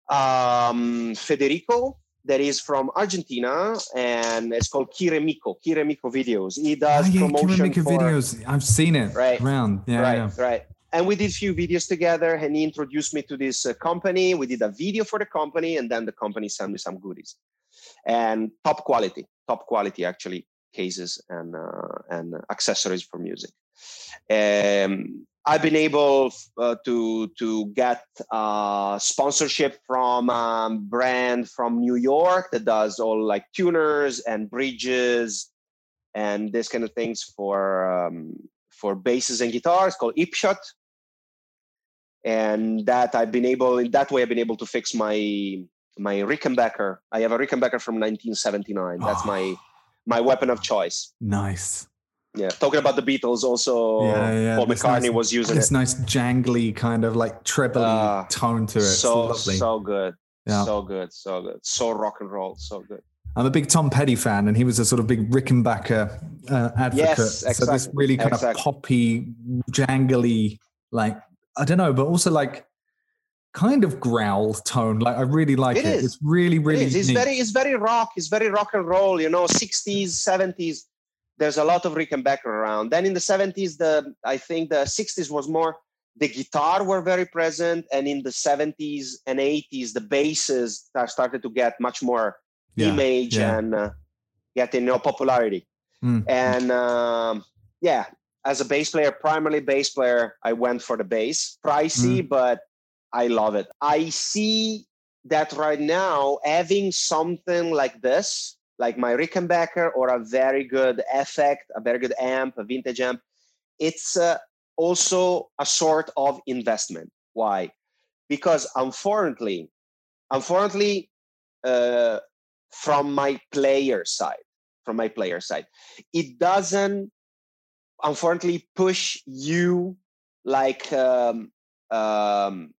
um Federico that is from Argentina and it's called Kiremiko Kiremiko videos he does yeah, promotion for videos. I've seen it Right. around. Yeah, right yeah. right and we did a few videos together and he introduced me to this uh, company we did a video for the company and then the company sent me some goodies and top quality top quality actually cases and uh, and accessories for music um, I've been able uh, to to get uh, sponsorship from a brand from New York that does all like tuners and bridges and this kind of things for um, for basses and guitars called Hipshot. And that I've been able in that way I've been able to fix my my Rickenbacker. I have a Rickenbacker from 1979. That's my my weapon of choice. Nice. Yeah, talking about the Beatles, also Yeah, yeah. Paul McCartney nice- was using This it. nice jangly kind of like trebly Ah, tone to it. So so good, Yeah. so good, so good, so rock and roll, so good. I'm a big Tom Petty fan, and he was a sort of big Rickenbacker uh, advocate. Yes, exactly. So this really kind exactly. of poppy, jangly, like I don't know, but also like kind of growl tone. Like I really like it. It is. It's really, really. it is. It's neat. very, it's very rock. It's very rock and roll. You know, sixties, seventies. There's a lot of Rickenbacker around. Then in the seventies, the I think the sixties was more the guitar were very present, and in the seventies and eighties, the basses started to get much more Yeah, image yeah. and uh, getting you know popularity. Mm. And um, yeah, as a bass player, primarily bass player, I went for the bass. Pricey, but I love it. I see that right now having something like this, like my Rickenbacker or a very good effect, a very good amp, a vintage amp, it's uh, also a sort of investment. Why? Because unfortunately, unfortunately, uh, from my player side, from my player side, it doesn't unfortunately push you like um, um,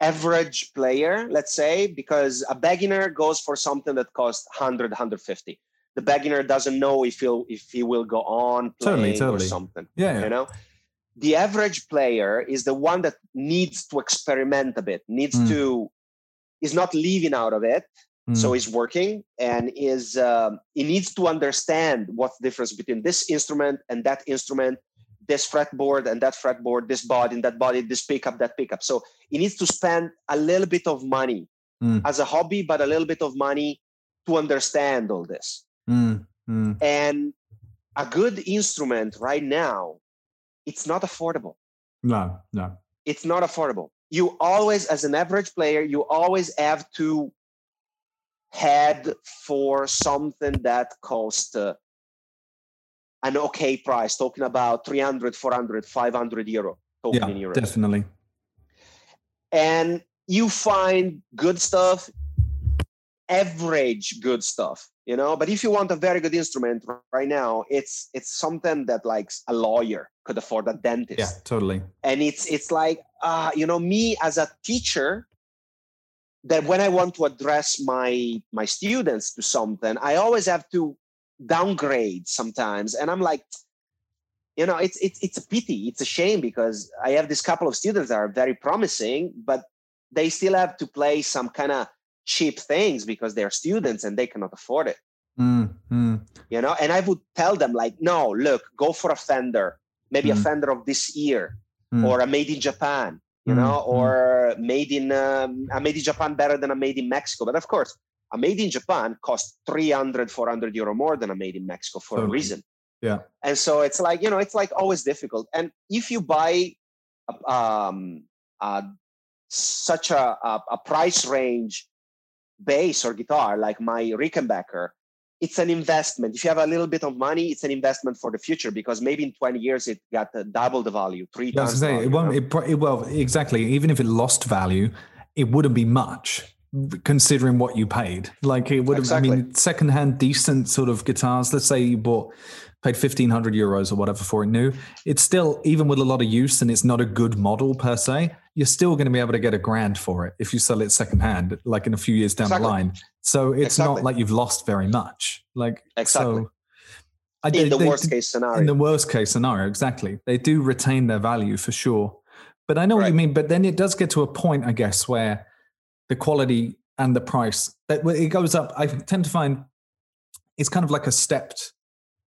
average player, let's say, because a beginner goes for something that costs 100, 150. The beginner doesn't know if he'll if he will go on Totally, playing or something. Yeah, yeah. You know, the average player is the one that needs to experiment a bit, needs Mm. to is not leaving out of it, so Mm. he's working and is um, he needs to understand what's the difference between this instrument and that instrument this fretboard and that fretboard this body and that body this pickup that pickup so he needs to spend a little bit of money Mm. as a hobby but a little bit of money to understand all this Mm, mm. and a good instrument right now it's not affordable No, no. it's not affordable. You always, as an average player, you always have to head for something that costs uh, an okay price, talking about 300, 400, 500 euro, talking Yeah, in euros. definitely. And you find good stuff, average good stuff, you know. But if you want a very good instrument right now, it's it's something that like a lawyer could afford, a dentist Yeah, totally. and it's it's like uh, you know me as a teacher that when i want to address my my students to something i always have to downgrade sometimes and i'm like you know it's it's it's a pity it's a shame because i have this couple of students that are very promising but they still have to play some kind of cheap things because they're students and they cannot afford it Mm, mm. you know and i would tell them like no look go for a fender maybe a Mm. fender of this year Mm. or a made in japan you Mm, know or made in um, a made in japan better than a made in mexico but of course a made in japan costs 300 400 euro more than a made in mexico for a reason. Yeah. and so it's like you know it's like always difficult. And if you buy um, a, such a, a, a price range bass or guitar like my rickenbacker it's an investment. If you have a little bit of money it's an investment for the future because maybe in 20 years it got uh, double the value three Yeah, I was times say, value, it won't, it, well, exactly. Even if it lost value, it wouldn't be much considering what you paid. Like it would have, I mean, secondhand decent sort of guitars. Let's say you bought, paid 1500 euros or whatever for it new. It's still, even with a lot of use and it's not a good model per se, you're still going to be able to get a grand for it if you sell it secondhand, like in a few years down Exactly. the line. So it's Exactly. not like you've lost very much. Like, Exactly. so. I, in they- the they- worst case scenario in the worst case scenario, exactly. They do retain their value for sure. But I know what you mean. But then it does get to a point, I guess, where the quality and the price that it goes up. I tend to find it's kind of like a stepped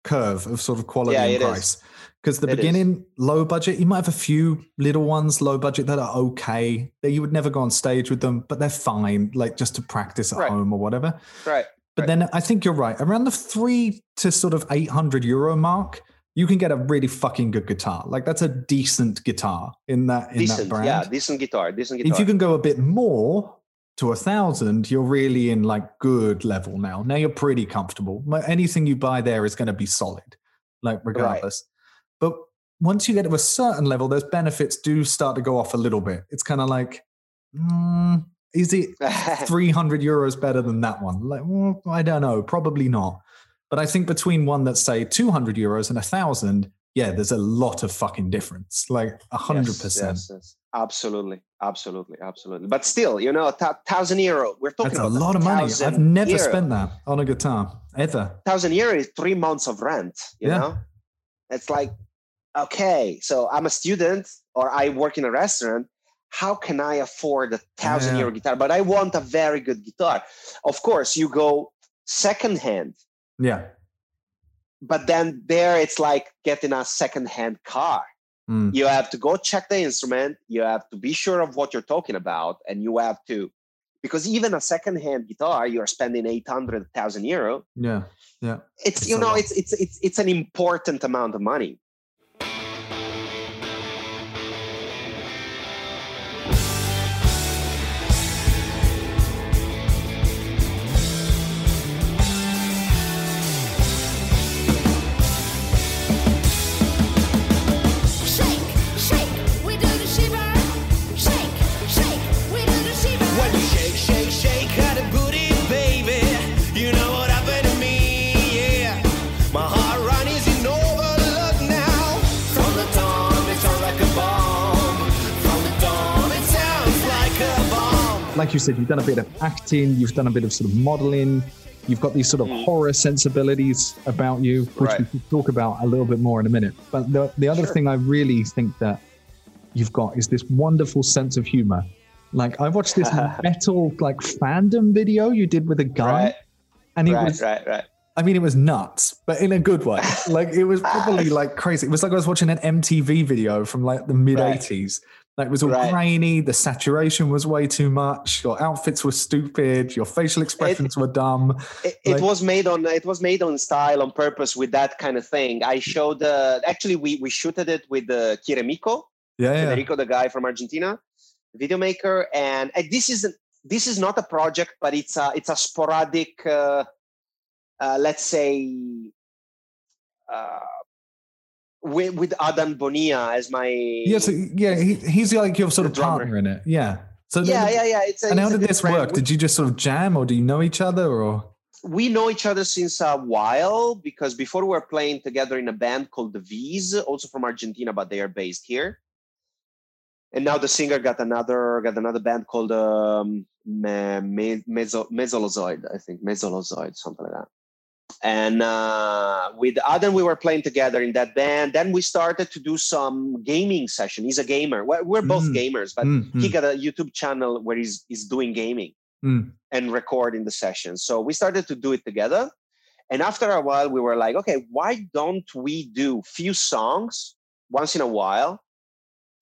curve of sort of quality Yeah, and price. Because the It is. beginning, low budget, you might have a few little ones, low budget that are okay. That you would never go on stage with them, but they're fine, like just to practice at Right. home or whatever. right But Right. then I think you're right. Around the three to sort of 800 euro mark, you can get a really fucking good guitar. Like that's a decent guitar in that in that brand. yeah decent guitar decent guitar if you can go a bit more to a thousand, you're really in like good level now. Now you're pretty comfortable. Anything you buy there is going to be solid, like regardless. But once you get to a certain level, those benefits do start to go off a little bit. It's kind of like, mm, is it 300 euros better than that one? Like, well, I don't know, probably not. But I think between one that's say 200 euros and a thousand, yeah, there's a lot of fucking difference, like a hundred percent. Absolutely, absolutely, absolutely. But still, you know, a thousand euro. We're talking That's a lot of money. I've never euro. spent that on a guitar ever. Thousand euro is three months of rent. You Yeah. know, it's like, okay, so I'm a student or I work in a restaurant. how can I afford a thousand Yeah. euro guitar? But I want a very good guitar. Of course, you go secondhand, Yeah. but then there it's like getting a secondhand car. Mm. You have to go check the instrument. You have to be sure of what you're talking about, and you have to, because even a secondhand guitar, you are spending eight hundred thousand euro. Yeah. Yeah. It's you know, it's it's it's it's an important amount of money. Like you said, you've done a bit of acting, you've done a bit of sort of modeling, you've got these sort of mm. horror sensibilities about you, which we Right. can talk about a little bit more in a minute. But the, the other Sure. thing I really think that you've got is this wonderful sense of humor. Like I watched this metal like fandom video you did with a guy, Right, and it right, was right, right. I mean, it was nuts, but in a good way. Like it was probably like crazy. It was like I was watching an MTV video from like the mid '80s. Like it was all Right. grainy. The saturation was way too much. Your outfits were stupid. Your facial expressions were dumb. It, it was made on it was made on style on purpose with that kind of thing. I showed uh, actually we we shooted it with uh, Kiremiko, Yeah, yeah. Federico, the guy from Argentina, video maker, and uh, this isn't this is not a project, but it's a it's a sporadic, uh, uh, let's say, uh, with with Adan Bonilla as my yes, yeah. He, he's like your sort of drummer. partner in it. Yeah. So yeah then- yeah yeah. It's a, And how it's a did this friend. work? We- Did you just sort of jam, or do you know each other, or? we know each other since a while because before we were playing together in a band called the V's, also from Argentina, but they are based here. And now the singer got another got another band called um, Me- Meso- Mesolozoid, I think Mesolozoid, something like that. And uh, with Adam, we were playing together in that band. Then we started to do some gaming session. He's a gamer. We're, both Mm. gamers, but Mm, he mm, got a YouTube channel where he's he's doing gaming mm. and recording the session. So we started to do it together. And after a while, we were like, okay, why don't we do few songs once in a while,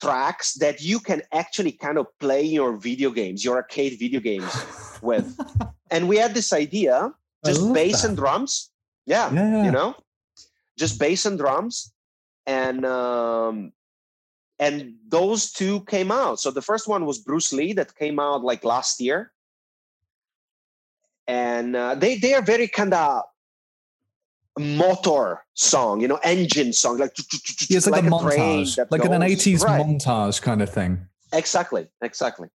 tracks that you can actually kind of play your video games, your arcade video games with? and we had this idea, just bass that. and drums. Yeah, Yeah. you know, just bass and drums. And um, and those two came out. So the first one was Bruce Lee that came out like last year, and uh, they they are very kind of motor song, you know, engine song, like Yeah, it's like, a train montage, like an '80s right. montage kind of thing. Exactly, exactly.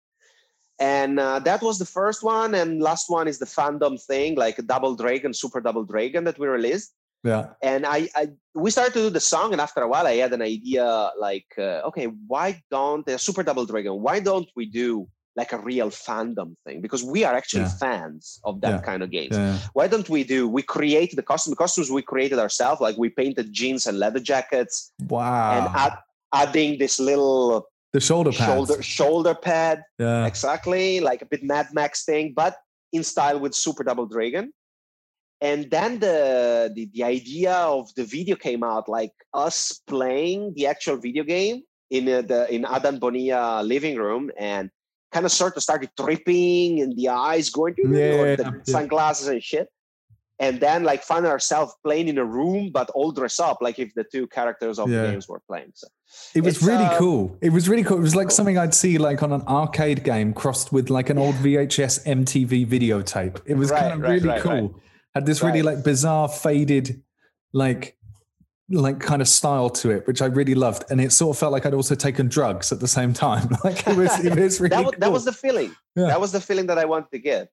And uh, that was the first one, and last one is the fandom thing, like a Double Dragon, Super Double Dragon that we released. Yeah. And I, I we started to do the song, and after a while, I had an idea, like, uh, okay, why don't uh, Super Double Dragon? Why don't we do like a real fandom thing? Because we are actually Yeah. fans of that Yeah. kind of games. Yeah. Why don't we do? We create the costume. The costumes we created ourselves, like we painted jeans and leather jackets, Wow. and add, adding this little the shoulder pads. shoulder shoulder pad Yeah. exactly like a bit mad max thing but in style with super double dragon and then the, the the idea of the video came out like us playing the actual video game in uh, the in adam bonilla living room and kind of sort of started tripping and the eyes going Yeah, the yeah. sunglasses and shit and then like find ourselves playing in a room but all dressed up like if the two characters of Yeah. the games were playing so It was really uh, cool. It was really cool. It was like cool. something I'd see like on an arcade game crossed with like an old VHS MTV videotape. It was Right, kind of right, really right, cool. Had this really like bizarre faded like like kind of style to it, which I really loved. And it sort of felt like I'd also taken drugs at the same time. Like it was it was really that, was, that was the feeling. Yeah. That was the feeling that I wanted to get.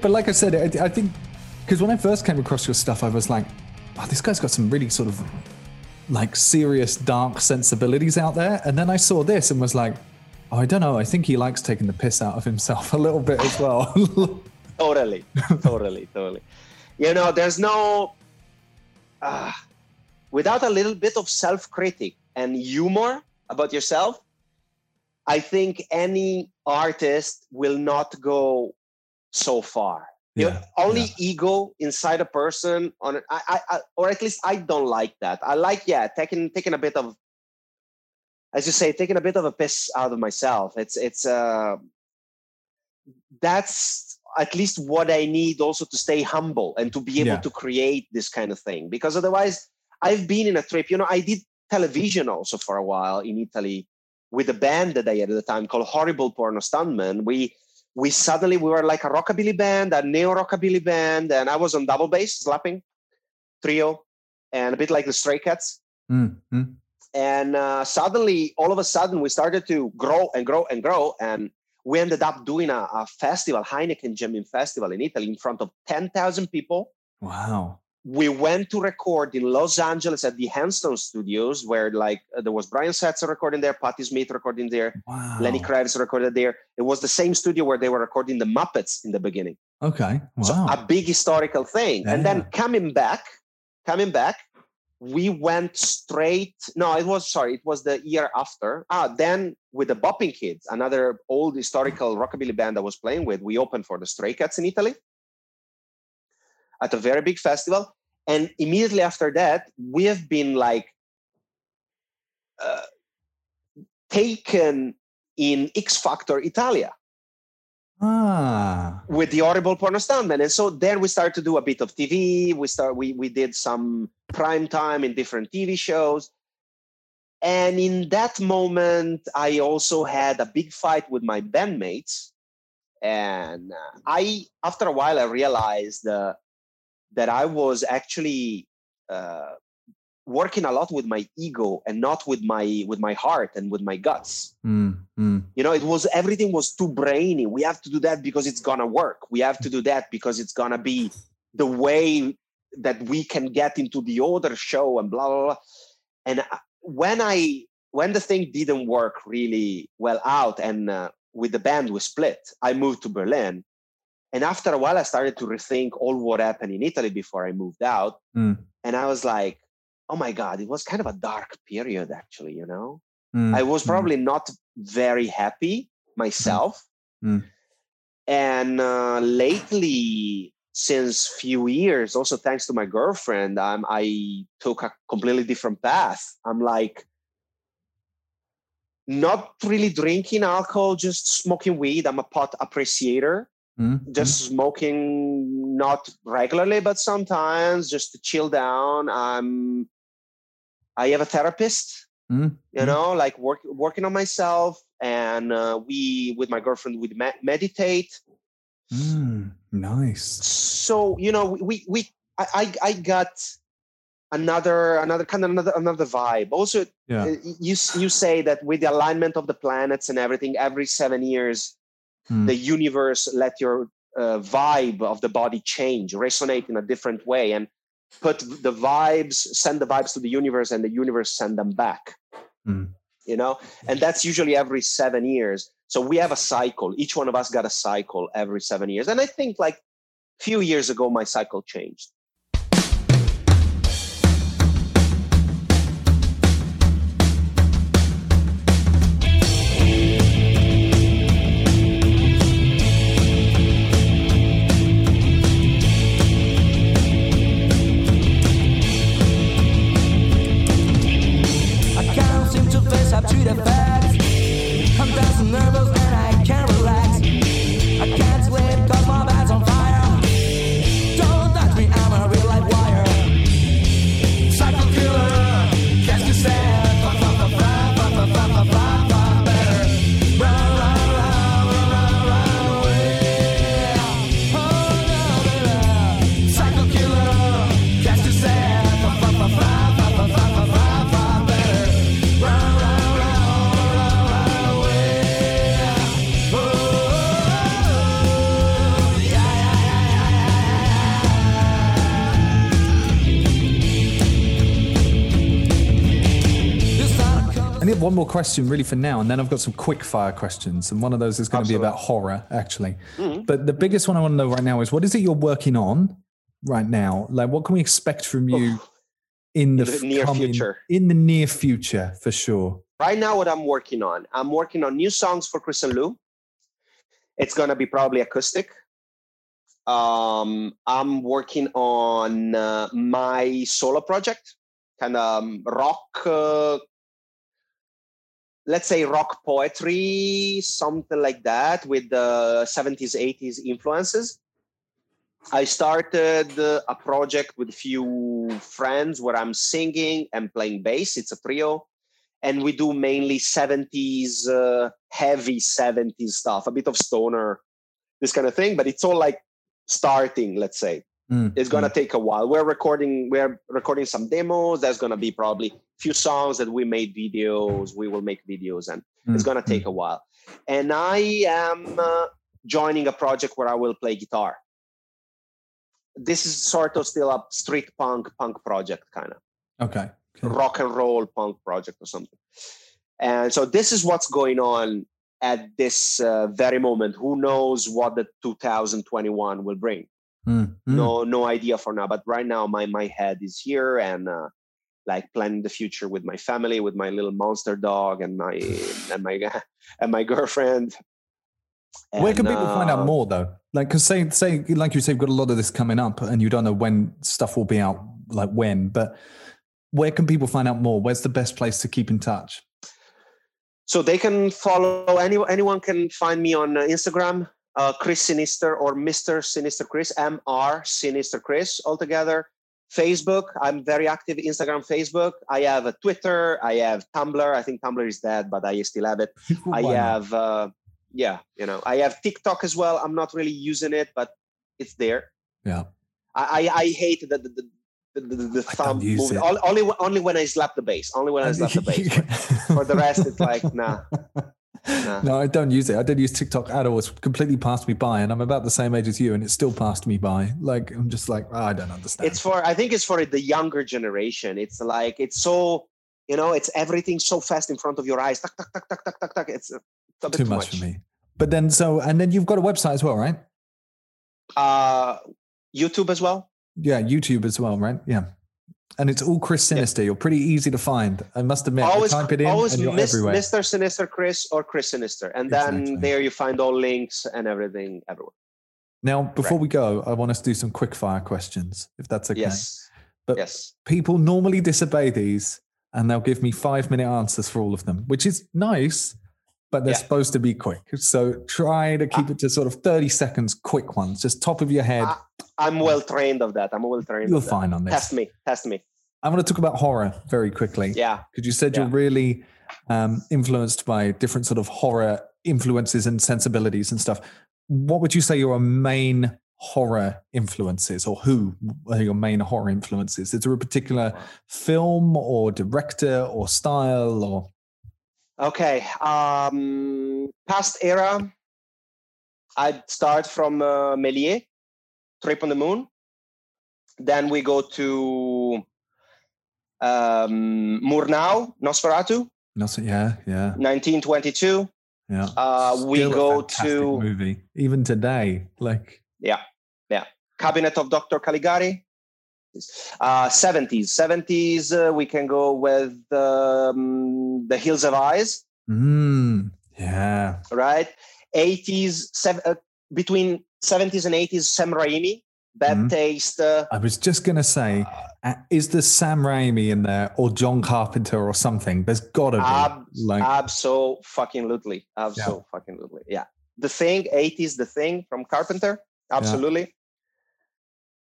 But like I said, I, I think because when I first came across your stuff, I was like, oh, this guy's got some really sort of like serious dark sensibilities out there. And then I saw this and was like, oh, I don't know. I think he likes taking the piss out of himself a little bit as well. totally totally totally you know there's no uh, without a little bit of self-critic and humor about yourself i think any artist will not go so far You know, Yeah, only yeah. ego inside a person on it I, I, I or at least i don't like that i like yeah taking taking a bit of as you say taking a bit of a piss out of myself it's it's uh that's at least what I need also to stay humble and to be able Yeah. to create this kind of thing. Because otherwise, I've been in a trip. You know, I did television also for a while in Italy with a band that I had at the time called Horrible Porno Stuntman. We we suddenly we were like a rockabilly band, a neo rockabilly band, and I was on double bass, slapping trio, and a bit like the Stray Cats Mm, mm. and uh, suddenly all of a sudden we started to grow and grow and grow and we ended up doing a, a festival heineken jamming festival in italy in front of 10000 people Wow. We went to record in los angeles at the Henson studios where like uh, there was brian setzer recording there patti smith recording there Wow. lenny kravitz recorded there it was the same studio where they were recording the muppets in the beginning Okay. so Wow. a big historical thing. And then coming back, coming back, we went straight. No, it was sorry, it was the year after. Ah, then with the Bopping Kids, another old historical rockabilly band I was playing with, we opened for the Stray Cats in Italy at a very big festival. And immediately after that, we have been like uh, taken in X Factor Italia. Ah. with the horrible porno stuntman and so then we started to do a bit of tv we start we we did some prime time in different tv shows. And in that moment i also had a big fight with my bandmates. And uh, i after a while i realized uh, that i was actually uh, working a lot with my ego and not with my with my heart and with my guts. Mm, mm. you know it was everything was too brainy. We have to do that because it's gonna work. We have to do that because it's gonna be the way that we can get into the other show and blah blah blah. And when i when the thing didn't work really well out and uh, with the band we split i moved to berlin and after a while i started to rethink all what happened in italy before i moved out Mm. and i was like oh my god it was kind of a dark period actually you know Mm, I was mm. probably not very happy myself. Mm. And uh, lately, since few years, also thanks to my girlfriend, um, I took a completely different path. I'm like not really drinking alcohol, just smoking weed. I'm a pot appreciator, Mm, just smoking not regularly, but sometimes just to chill down. I'm I have a therapist mm, you mm. know like work, working on myself and uh, we with my girlfriend we me- meditate Mm, nice. so you know we we I, I i got another another kind of another another vibe also Yeah. uh, you you say that with the alignment of the planets and everything every seven years Mm. the universe let your uh, vibe of the body change resonate in a different way and put the vibes send the vibes to the universe and the universe send them back. Mm. you know? And that's usually every seven years. So we have a cycle. Each one of us got a cycle every seven years. And i think like a few years ago my cycle changed one more question, really, for now, and then I've got some quick fire questions, and one of those is going to be about horror, actually. Mhm. But the biggest one I want to know right now is what is it you're working on right now? Like, what can we expect from you in the, In the near coming- future. In the near future, for sure. right now what i'm working on i'm working on new songs for chris and lou it's going to be probably acoustic um, i'm working on uh, my solo project kind of um, rock uh, let's say rock poetry something like that with the 70s 80s influences. I started uh, a project with a few friends where i'm singing and playing bass. It's a trio. And we do mainly 70s uh, heavy 70s stuff a bit of stoner this kind of thing. But it's all like starting let's say Mm, it's gonna mm. take a while we're recording we're recording some demos there's gonna be probably a few songs that we made videos we will make videos and it's Mm, gonna take a while and i am uh, joining a project where i will play guitar this is sort of still a street punk punk project kind of Okay. okay. rock and roll punk project or something. And so this is what's going on at this uh, very moment. Who knows what the 2021 will bring? Mm, mm. No, no idea for now. But right now, my my head is here and uh, like planning the future with my family, with my little monster dog and my and my and my girlfriend. Where can And, people find out uh, more though? Like, because say, say, like you say, you've got a lot of this coming up, and you don't know when stuff will be out, like when. But where can people find out more? Where's the best place to keep in touch? So they can follow anyone. Anyone can find me on uh, Instagram, uh, Chris Sinister or Mr. Sinister Chris, M R Sinister Chris altogether. Facebook, I'm very active. Instagram, Facebook. I have a Twitter. I have Tumblr. I think Tumblr is dead, but I still have it. I have, uh, yeah, you know, I have TikTok as well. I'm not really using it, but it's there. Yeah. I I, I hate the the the, the, the, thumb movement. Only, only when- only when I slap the bass. Only when I slap the bass. For the rest, it's like nah. Nah. No, I don't use it. I don't use TikTok at all. It's completely passed me by, and I'm about the same age as you, and it still passed me by. Like I'm just like, oh, I don't understand. it's for i think it's for the younger generation it's like it's so you know it's everything so fast in front of your eyes tuck, tuck, tuck, tuck, tuck, tuck, tuck. it's, it's a bit too much, for me. But then, so and then you've got a website as well, right? uh youtube as well Yeah, YouTube as well, right? Yeah. And it's all Chris Sinister. You're pretty easy to find. I must admit, you always type it in always and you're Mis- everywhere. mr sinister chris or chris sinister and then Exactly. there you find all links and everything everywhere Now, before Right. we go, I want us to do some quick fire questions, if that's okay. yes But yes people normally disobey these and they'll give me five minute answers for all of them, which is nice, but they're Yeah. supposed to be quick. So try to keep it to sort of 30 seconds, quick ones, just top of your head. Ah, i'm well trained of that i'm well trained You're of that. fine on this. test me test me I want to talk about horror very quickly. yeah Because you said Yeah. you're really um, influenced by different sort of horror influences and sensibilities and stuff. What would you say your main horror influences, or who are your main horror influences? Is there a particular film or director or style or? Okay. Um, past era, I'd start from uh, Méliès, Trip on the Moon. Then we go to um, Murnau, Nosferatu, Nothing. Yeah, yeah, 1922. yeah. Uh, we go to movie even today. Like yeah, yeah, Cabinet of Dr. Caligari. Uh, 70s, 70s. Uh, we can go with um, The Hills of Eyes. mm, yeah, right? 80s, sev- uh, between 70s and 80s, Sam Raimi, Bad Mhm. Taste. Uh, I was just gonna say, uh, is there Sam Raimi in there or John Carpenter or something? There's gotta be. ab- like abso fucking lutely, abso fucking lutely. Yeah, The Thing, 80s, The Thing from Carpenter, absolutely.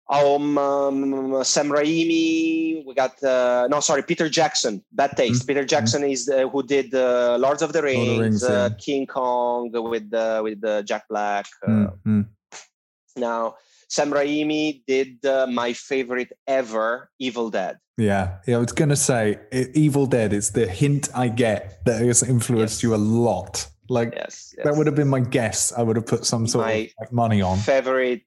Um, um, Sam Raimi, we got uh, no, sorry, Peter Jackson, Bad Taste. Mhm. Peter Jackson is the, who did uh, Lords of the Rings, of the Rings, uh, yeah. King Kong with uh, with uh, Jack Black. Uh, mm, mm. Now, Sam Raimi did uh, my favorite ever, Evil Dead. Yeah, yeah. I was gonna say Evil Dead is the hint I get that has influenced Yes. you a lot. Like Yes, that would have been my guess. I would have put some sort My of like money on. favorite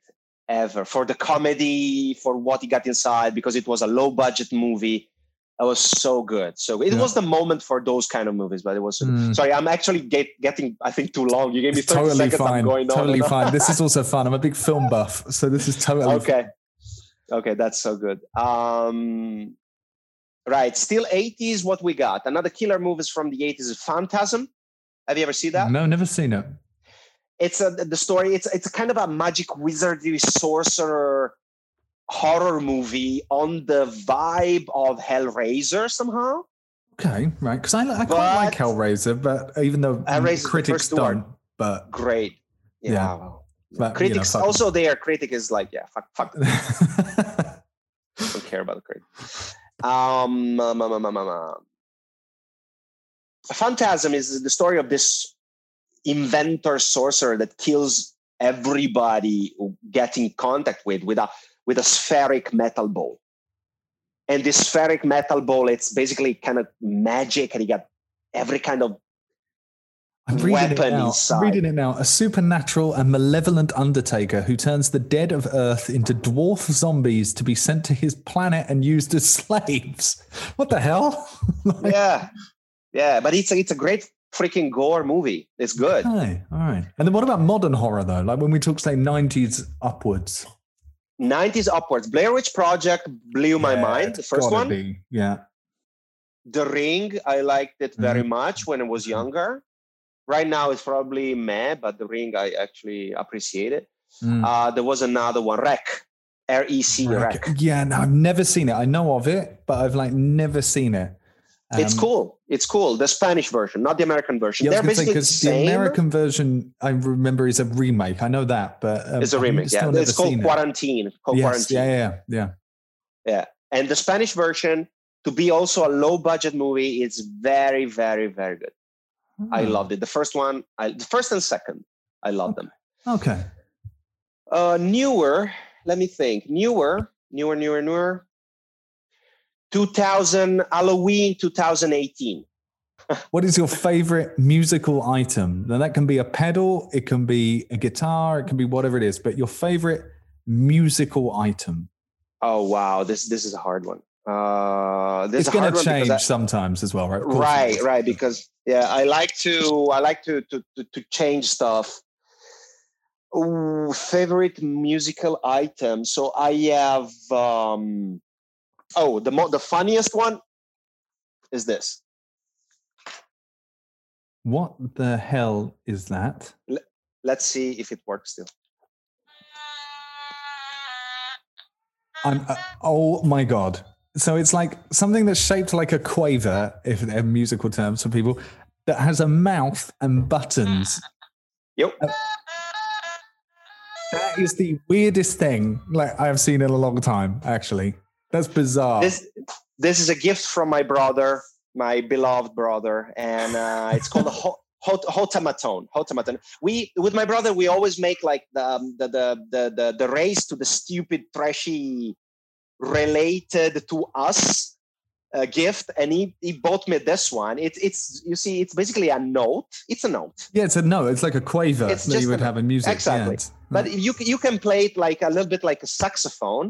ever for the comedy, for what he got inside, because it was a low budget movie. That was so good. So it Yeah. was the moment for those kind of movies, but it was. Mm. Sorry, I'm actually get, getting I think too long. You gave me 30 totally seconds. I'm fine. going on Totally on. fine. This is also fun. I'm a big film buff, so this is totally okay. Okay, that's so good. Um, right, still 80s. What we got? Another killer movies from the 80s is Phantasm. Have you ever seen that? No, never seen it. It's a the story. It's it's kind of a magic wizardry sorcerer horror movie on the vibe of Hellraiser somehow. Okay, right. Because I, I quite But- like Hellraiser, but even though Hellraiser's the critics don't, but Great. Yeah. Yeah. but, you Critics know, also their Critic is like yeah, fuck, fuck. don't care about the critic. Um, um, um, um, um, um, um. Phantasm is the story of this inventor sorcerer that kills everybody getting contact with with a with a spheric metal ball. And this spheric metal ball, it's basically kind of magic, and you got every kind of I'm reading it weapon now. inside. I'm reading it now. A supernatural and malevolent undertaker who turns the dead of Earth into dwarf zombies to be sent to his planet and used as slaves. What the hell? yeah, yeah. But it's a, it's a great freaking gore movie. It's good. Okay, all right. And then what about modern horror though? Like when we talk, say, 90s upwards. 90s upwards. Blair Witch Project blew my Yeah, mind. The first one. be. Yeah. The Ring, I liked it very Mm-hmm. much when I was younger. Right now, it's probably meh, but The Ring, I actually appreciate it. Mm. Uh, there was another one, Rec, R E C, Rec. Yeah, no, I've never seen it. I know of it, but I've like never seen it. It's Um, cool. It's cool. The Spanish version, not the American version. Yeah, They're gonna say, basically the 'cause the same. American version I remember is a remake. I know that, but um, it's a remake. Yeah, it's called seen it. Quarantine. Called Yes, Quarantine. yeah, yeah, yeah. Yeah. And the Spanish version, to be also a low budget movie, it's very, very, very good. I Hmm. loved it. The first one, I, the first and second, I love them. Okay. Uh, newer, let me think. Newer, newer, newer, newer. 2000 Halloween 2018. What is your favorite musical item? Now that can be a pedal, it can be a guitar, it can be whatever it is. But your favorite musical item? Oh wow, this this is a hard one. Uh, this it's going to change I- sometimes as well, right? Of course it right right because yeah i like to i like to to to, to change stuff Ooh, favorite musical item so i have um oh the mo- the funniest one is this What the hell is that? let's see if it works still I'm, uh, oh my god! So it's like something that's shaped like a quaver, if they're musical terms for people, that has a mouth and buttons. yep That is the weirdest thing like I've seen in a long time. Actually, that's bizarre. this this is a gift from my brother my beloved brother and uh, it's called a ho- hot, hotamatone hotamatone we with my brother we always make like the, um, the, the the the the race to the stupid trashy related to us uh, gift and he, he bought me this one it, it's you see it's basically a note it's a note yeah, it's a note. It's like a quaver It's that you would a- have in music. exactly. Yeah, but you you can play it like a little bit like a saxophone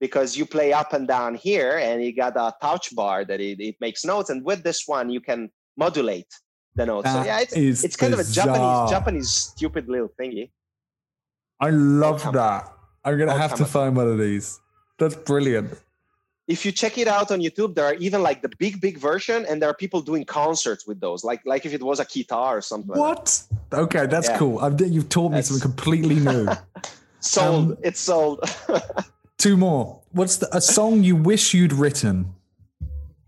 because you play up and down here and you got a touch bar that it, it makes notes and with this one you can modulate the notes so yeah it's, it's kind of a japanese japanese stupid little thingy I love that. I'm gonna have to find one of these. That's brilliant. if you check it out on youtube there are even like the big big version and there are people doing concerts with those like like if it was a guitar or something like that. What? Okay, that's Yeah. cool. I've, you've taught me That's- something completely new. sold Um, it's sold Two more. What's the, a song you wish you'd written?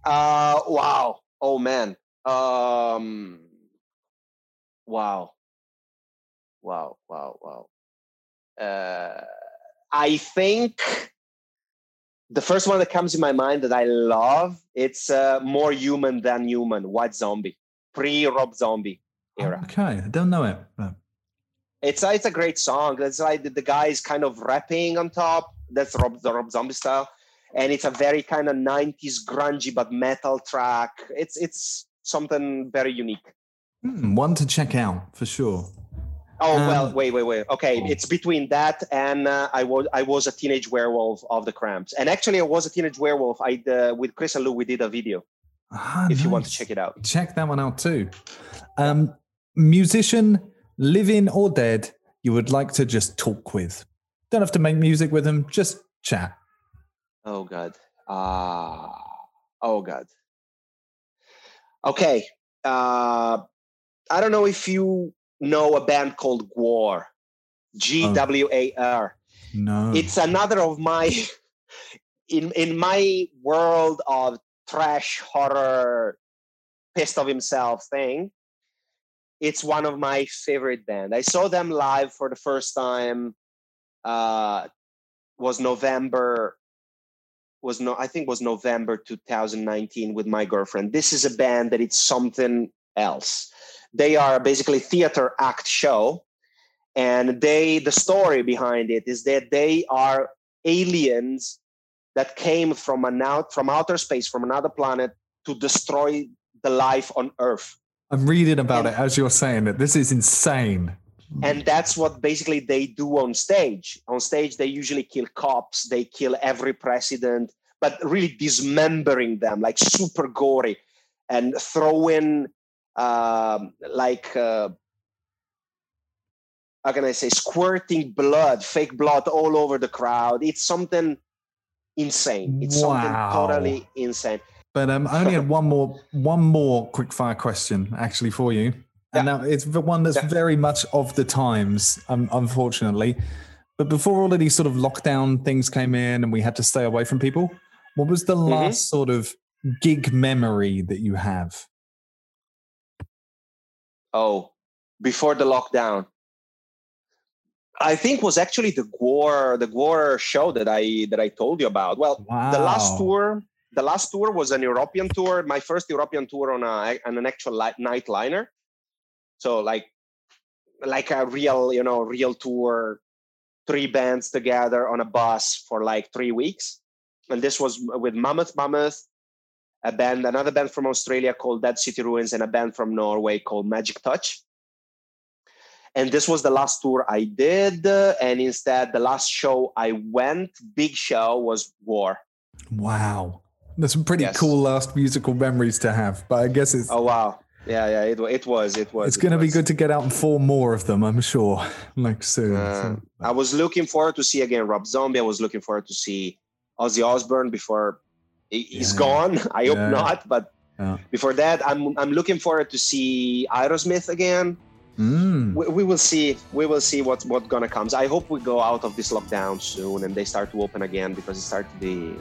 Uh wow. Oh man. Um wow. Wow, wow, wow. Uh I think the first one that comes in my mind that I love, it's uh, more human than human, White Zombie, pre-Rob Zombie era. Okay, I don't know it. but- It's a, it's a great song. It's like the, the guy is kind of rapping on top. That's Rob the Rob Zombie style, and it's a very kind of '90s grungy but metal track. It's it's something very unique. Hmm, one to check out for sure. Oh Um, well, wait, wait, wait. Okay, it's between that and uh, I was I was a teenage werewolf of the Cramps, and actually I was a teenage werewolf. I uh, with Chris and Lou we did a video. Ah, if you want to check it out. check that one out too. Um, musician, living or dead, you would like to just talk with. Don't have to make music with them, just chat. Oh God. Ah. oh God. Okay. Uh, I don't know if you know a band called Gwar. G W A R. No. It's another of my in in my world of trash horror pissed of himself thing. It's one of my favorite band. I saw them live for the first time. Uh, was November was no I think was November 2019 with my girlfriend. This is a band that it's something else. They are basically theater act show and they the story behind it is that they are aliens that came from an out from outer space from another planet to destroy the life on earth I'm reading about it as you're saying it. This is insane. And that's what basically they do on stage. On stage they usually kill cops they kill every president but really dismembering them like super gory and throwing um, like uh, how can i say squirting blood fake blood all over the crowd. It's something insane. It's Wow. something totally insane. But um, I only had one more one more quick fire question actually for you, and now it's the one that's Yeah. very much of the times, um, unfortunately. But before all of these sort of lockdown things came in, and we had to stay away from people, what was the Mm-hmm. last sort of gig memory that you have? Oh, before the lockdown. I think was actually the Gwar the Gwar show that I that I told you about. Well, the last tour the last tour was an European tour, my first European tour on a on an actual li- night liner. So like like a real, you know, real tour, three bands together on a bus for like three weeks. And this was with Mammoth Mammoth, a band, another band from Australia called Dead City Ruins, and a band from Norway called Magick Touch. And this was the last tour I did. uh, And instead, the last show I went, big show, was Gwar. Wow, that's some pretty Yes. cool last musical memories to have. But I guess it's Oh wow, yeah, yeah, it, it was, it was. it's it going to be good to get out and form more of them. I'm sure, like soon. Uh, I was looking forward to see again Rob Zombie. I was looking forward to see Ozzy Osbourne before he- he's Yeah. gone. I hope Yeah. not, but Yeah. before that, I'm I'm looking forward to see Aerosmith again. Mm. We, we will see. We will see what what gonna comes. I hope we go out of this lockdown soon and they start to open again because it started to be.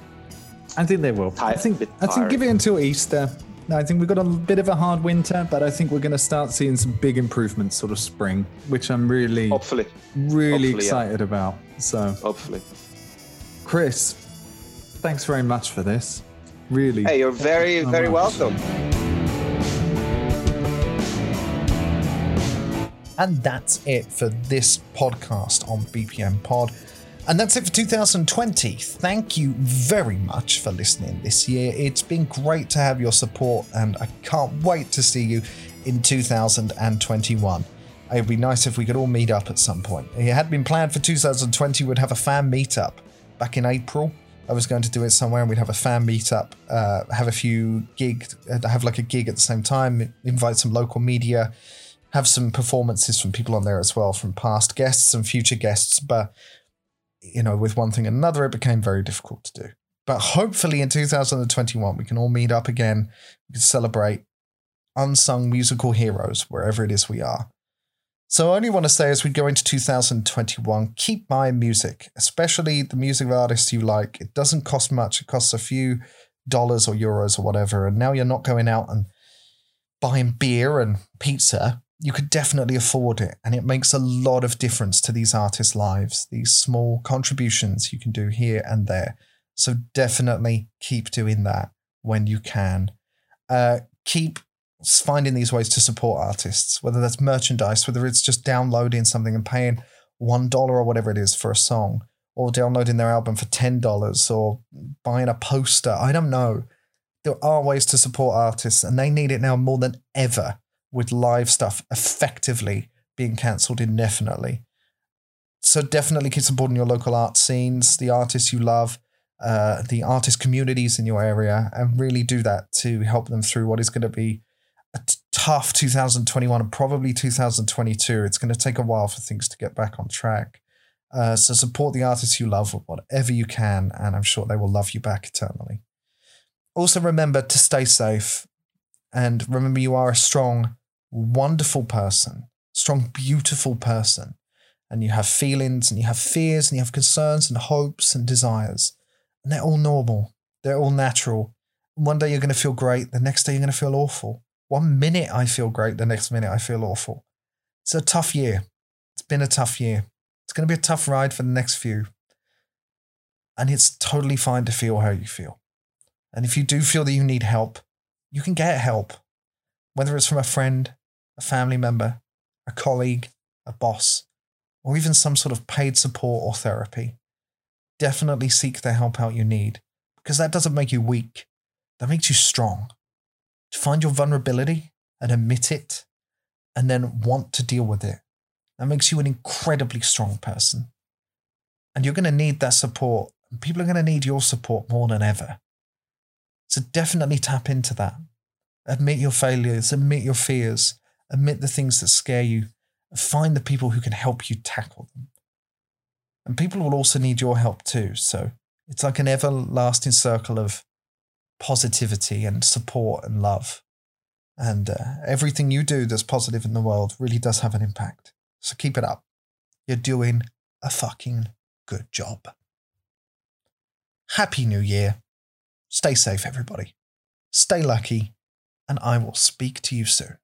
I think they will. I think I think give it until Easter. I think we've got a bit of a hard winter, but I think we're going to start seeing some big improvements sort of spring, which I'm really, Hopefully, really hopefully, yeah. excited about. So, hopefully. Chris, thanks very much for this. Really. Hey, you're very very much. welcome. And that's it for this podcast on BPM Pod. And that's it for 2020. Thank you very much for listening this year. It's been great to have your support, and I can't wait to see you in 2021. It would be nice if we could all meet up at some point. It had been planned for 2020, we'd have a fan meetup back in April. I was going to do it somewhere and we'd have a fan meetup, uh, have a few gig, uh, have like a gig at the same time, invite some local media, have some performances from people on there as well, from past guests and future guests. But, you know, with one thing and another, it became very difficult to do. But hopefully in 2021, we can all meet up again. We can celebrate unsung musical heroes wherever it is we are. So I only want to say as we go into 2021, keep buying music, especially the music of artists you like. It doesn't cost much. It costs a few dollars or euros or whatever. And now you're not going out and buying beer and pizza. You could definitely afford it. And it makes a lot of difference to these artists' lives, these small contributions you can do here and there. So definitely keep doing that when you can. Uh, keep finding these ways to support artists, whether that's merchandise, whether it's just downloading something and paying one dollar or whatever it is for a song, or downloading their album for ten dollars, or buying a poster. I don't know. There are ways to support artists, and they need it now more than ever with live stuff effectively being cancelled indefinitely. So definitely keep supporting your local art scenes, the artists you love, uh, the artist communities in your area, and really do that to help them through what is going to be a t- tough 2021 and probably 2022. It's going to take a while for things to get back on track. Uh, so support the artists you love with whatever you can, and I'm sure they will love you back eternally. Also, remember to stay safe, and remember you are a strong, wonderful person, strong, beautiful person, and you have feelings, and you have fears, and you have concerns, and hopes, and desires, and they're all normal. They're all natural. One day you're going to feel great, the next day you're going to feel awful. One minute I feel great, the next minute I feel awful. It's a tough year. It's been a tough year. It's going to be a tough ride for the next few. And it's totally fine to feel how you feel. And if you do feel that you need help, you can get help, whether it's from a friend, a family member, a colleague, a boss, or even some sort of paid support or therapy. Definitely seek the help out you need because that doesn't make you weak, that makes you strong. To find your vulnerability and admit it and then want to deal with it. That makes you an incredibly strong person. And you're going to need that support. People are going to need your support more than ever. So definitely tap into that. Admit your failures, admit your fears, admit the things that scare you, find the people who can help you tackle them. And people will also need your help too. So it's like an everlasting circle of positivity and support and love. And uh, everything you do that's positive in the world really does have an impact. So keep it up. You're doing a fucking good job. Happy New Year. Stay safe, everybody. Stay lucky, and I will speak to you soon.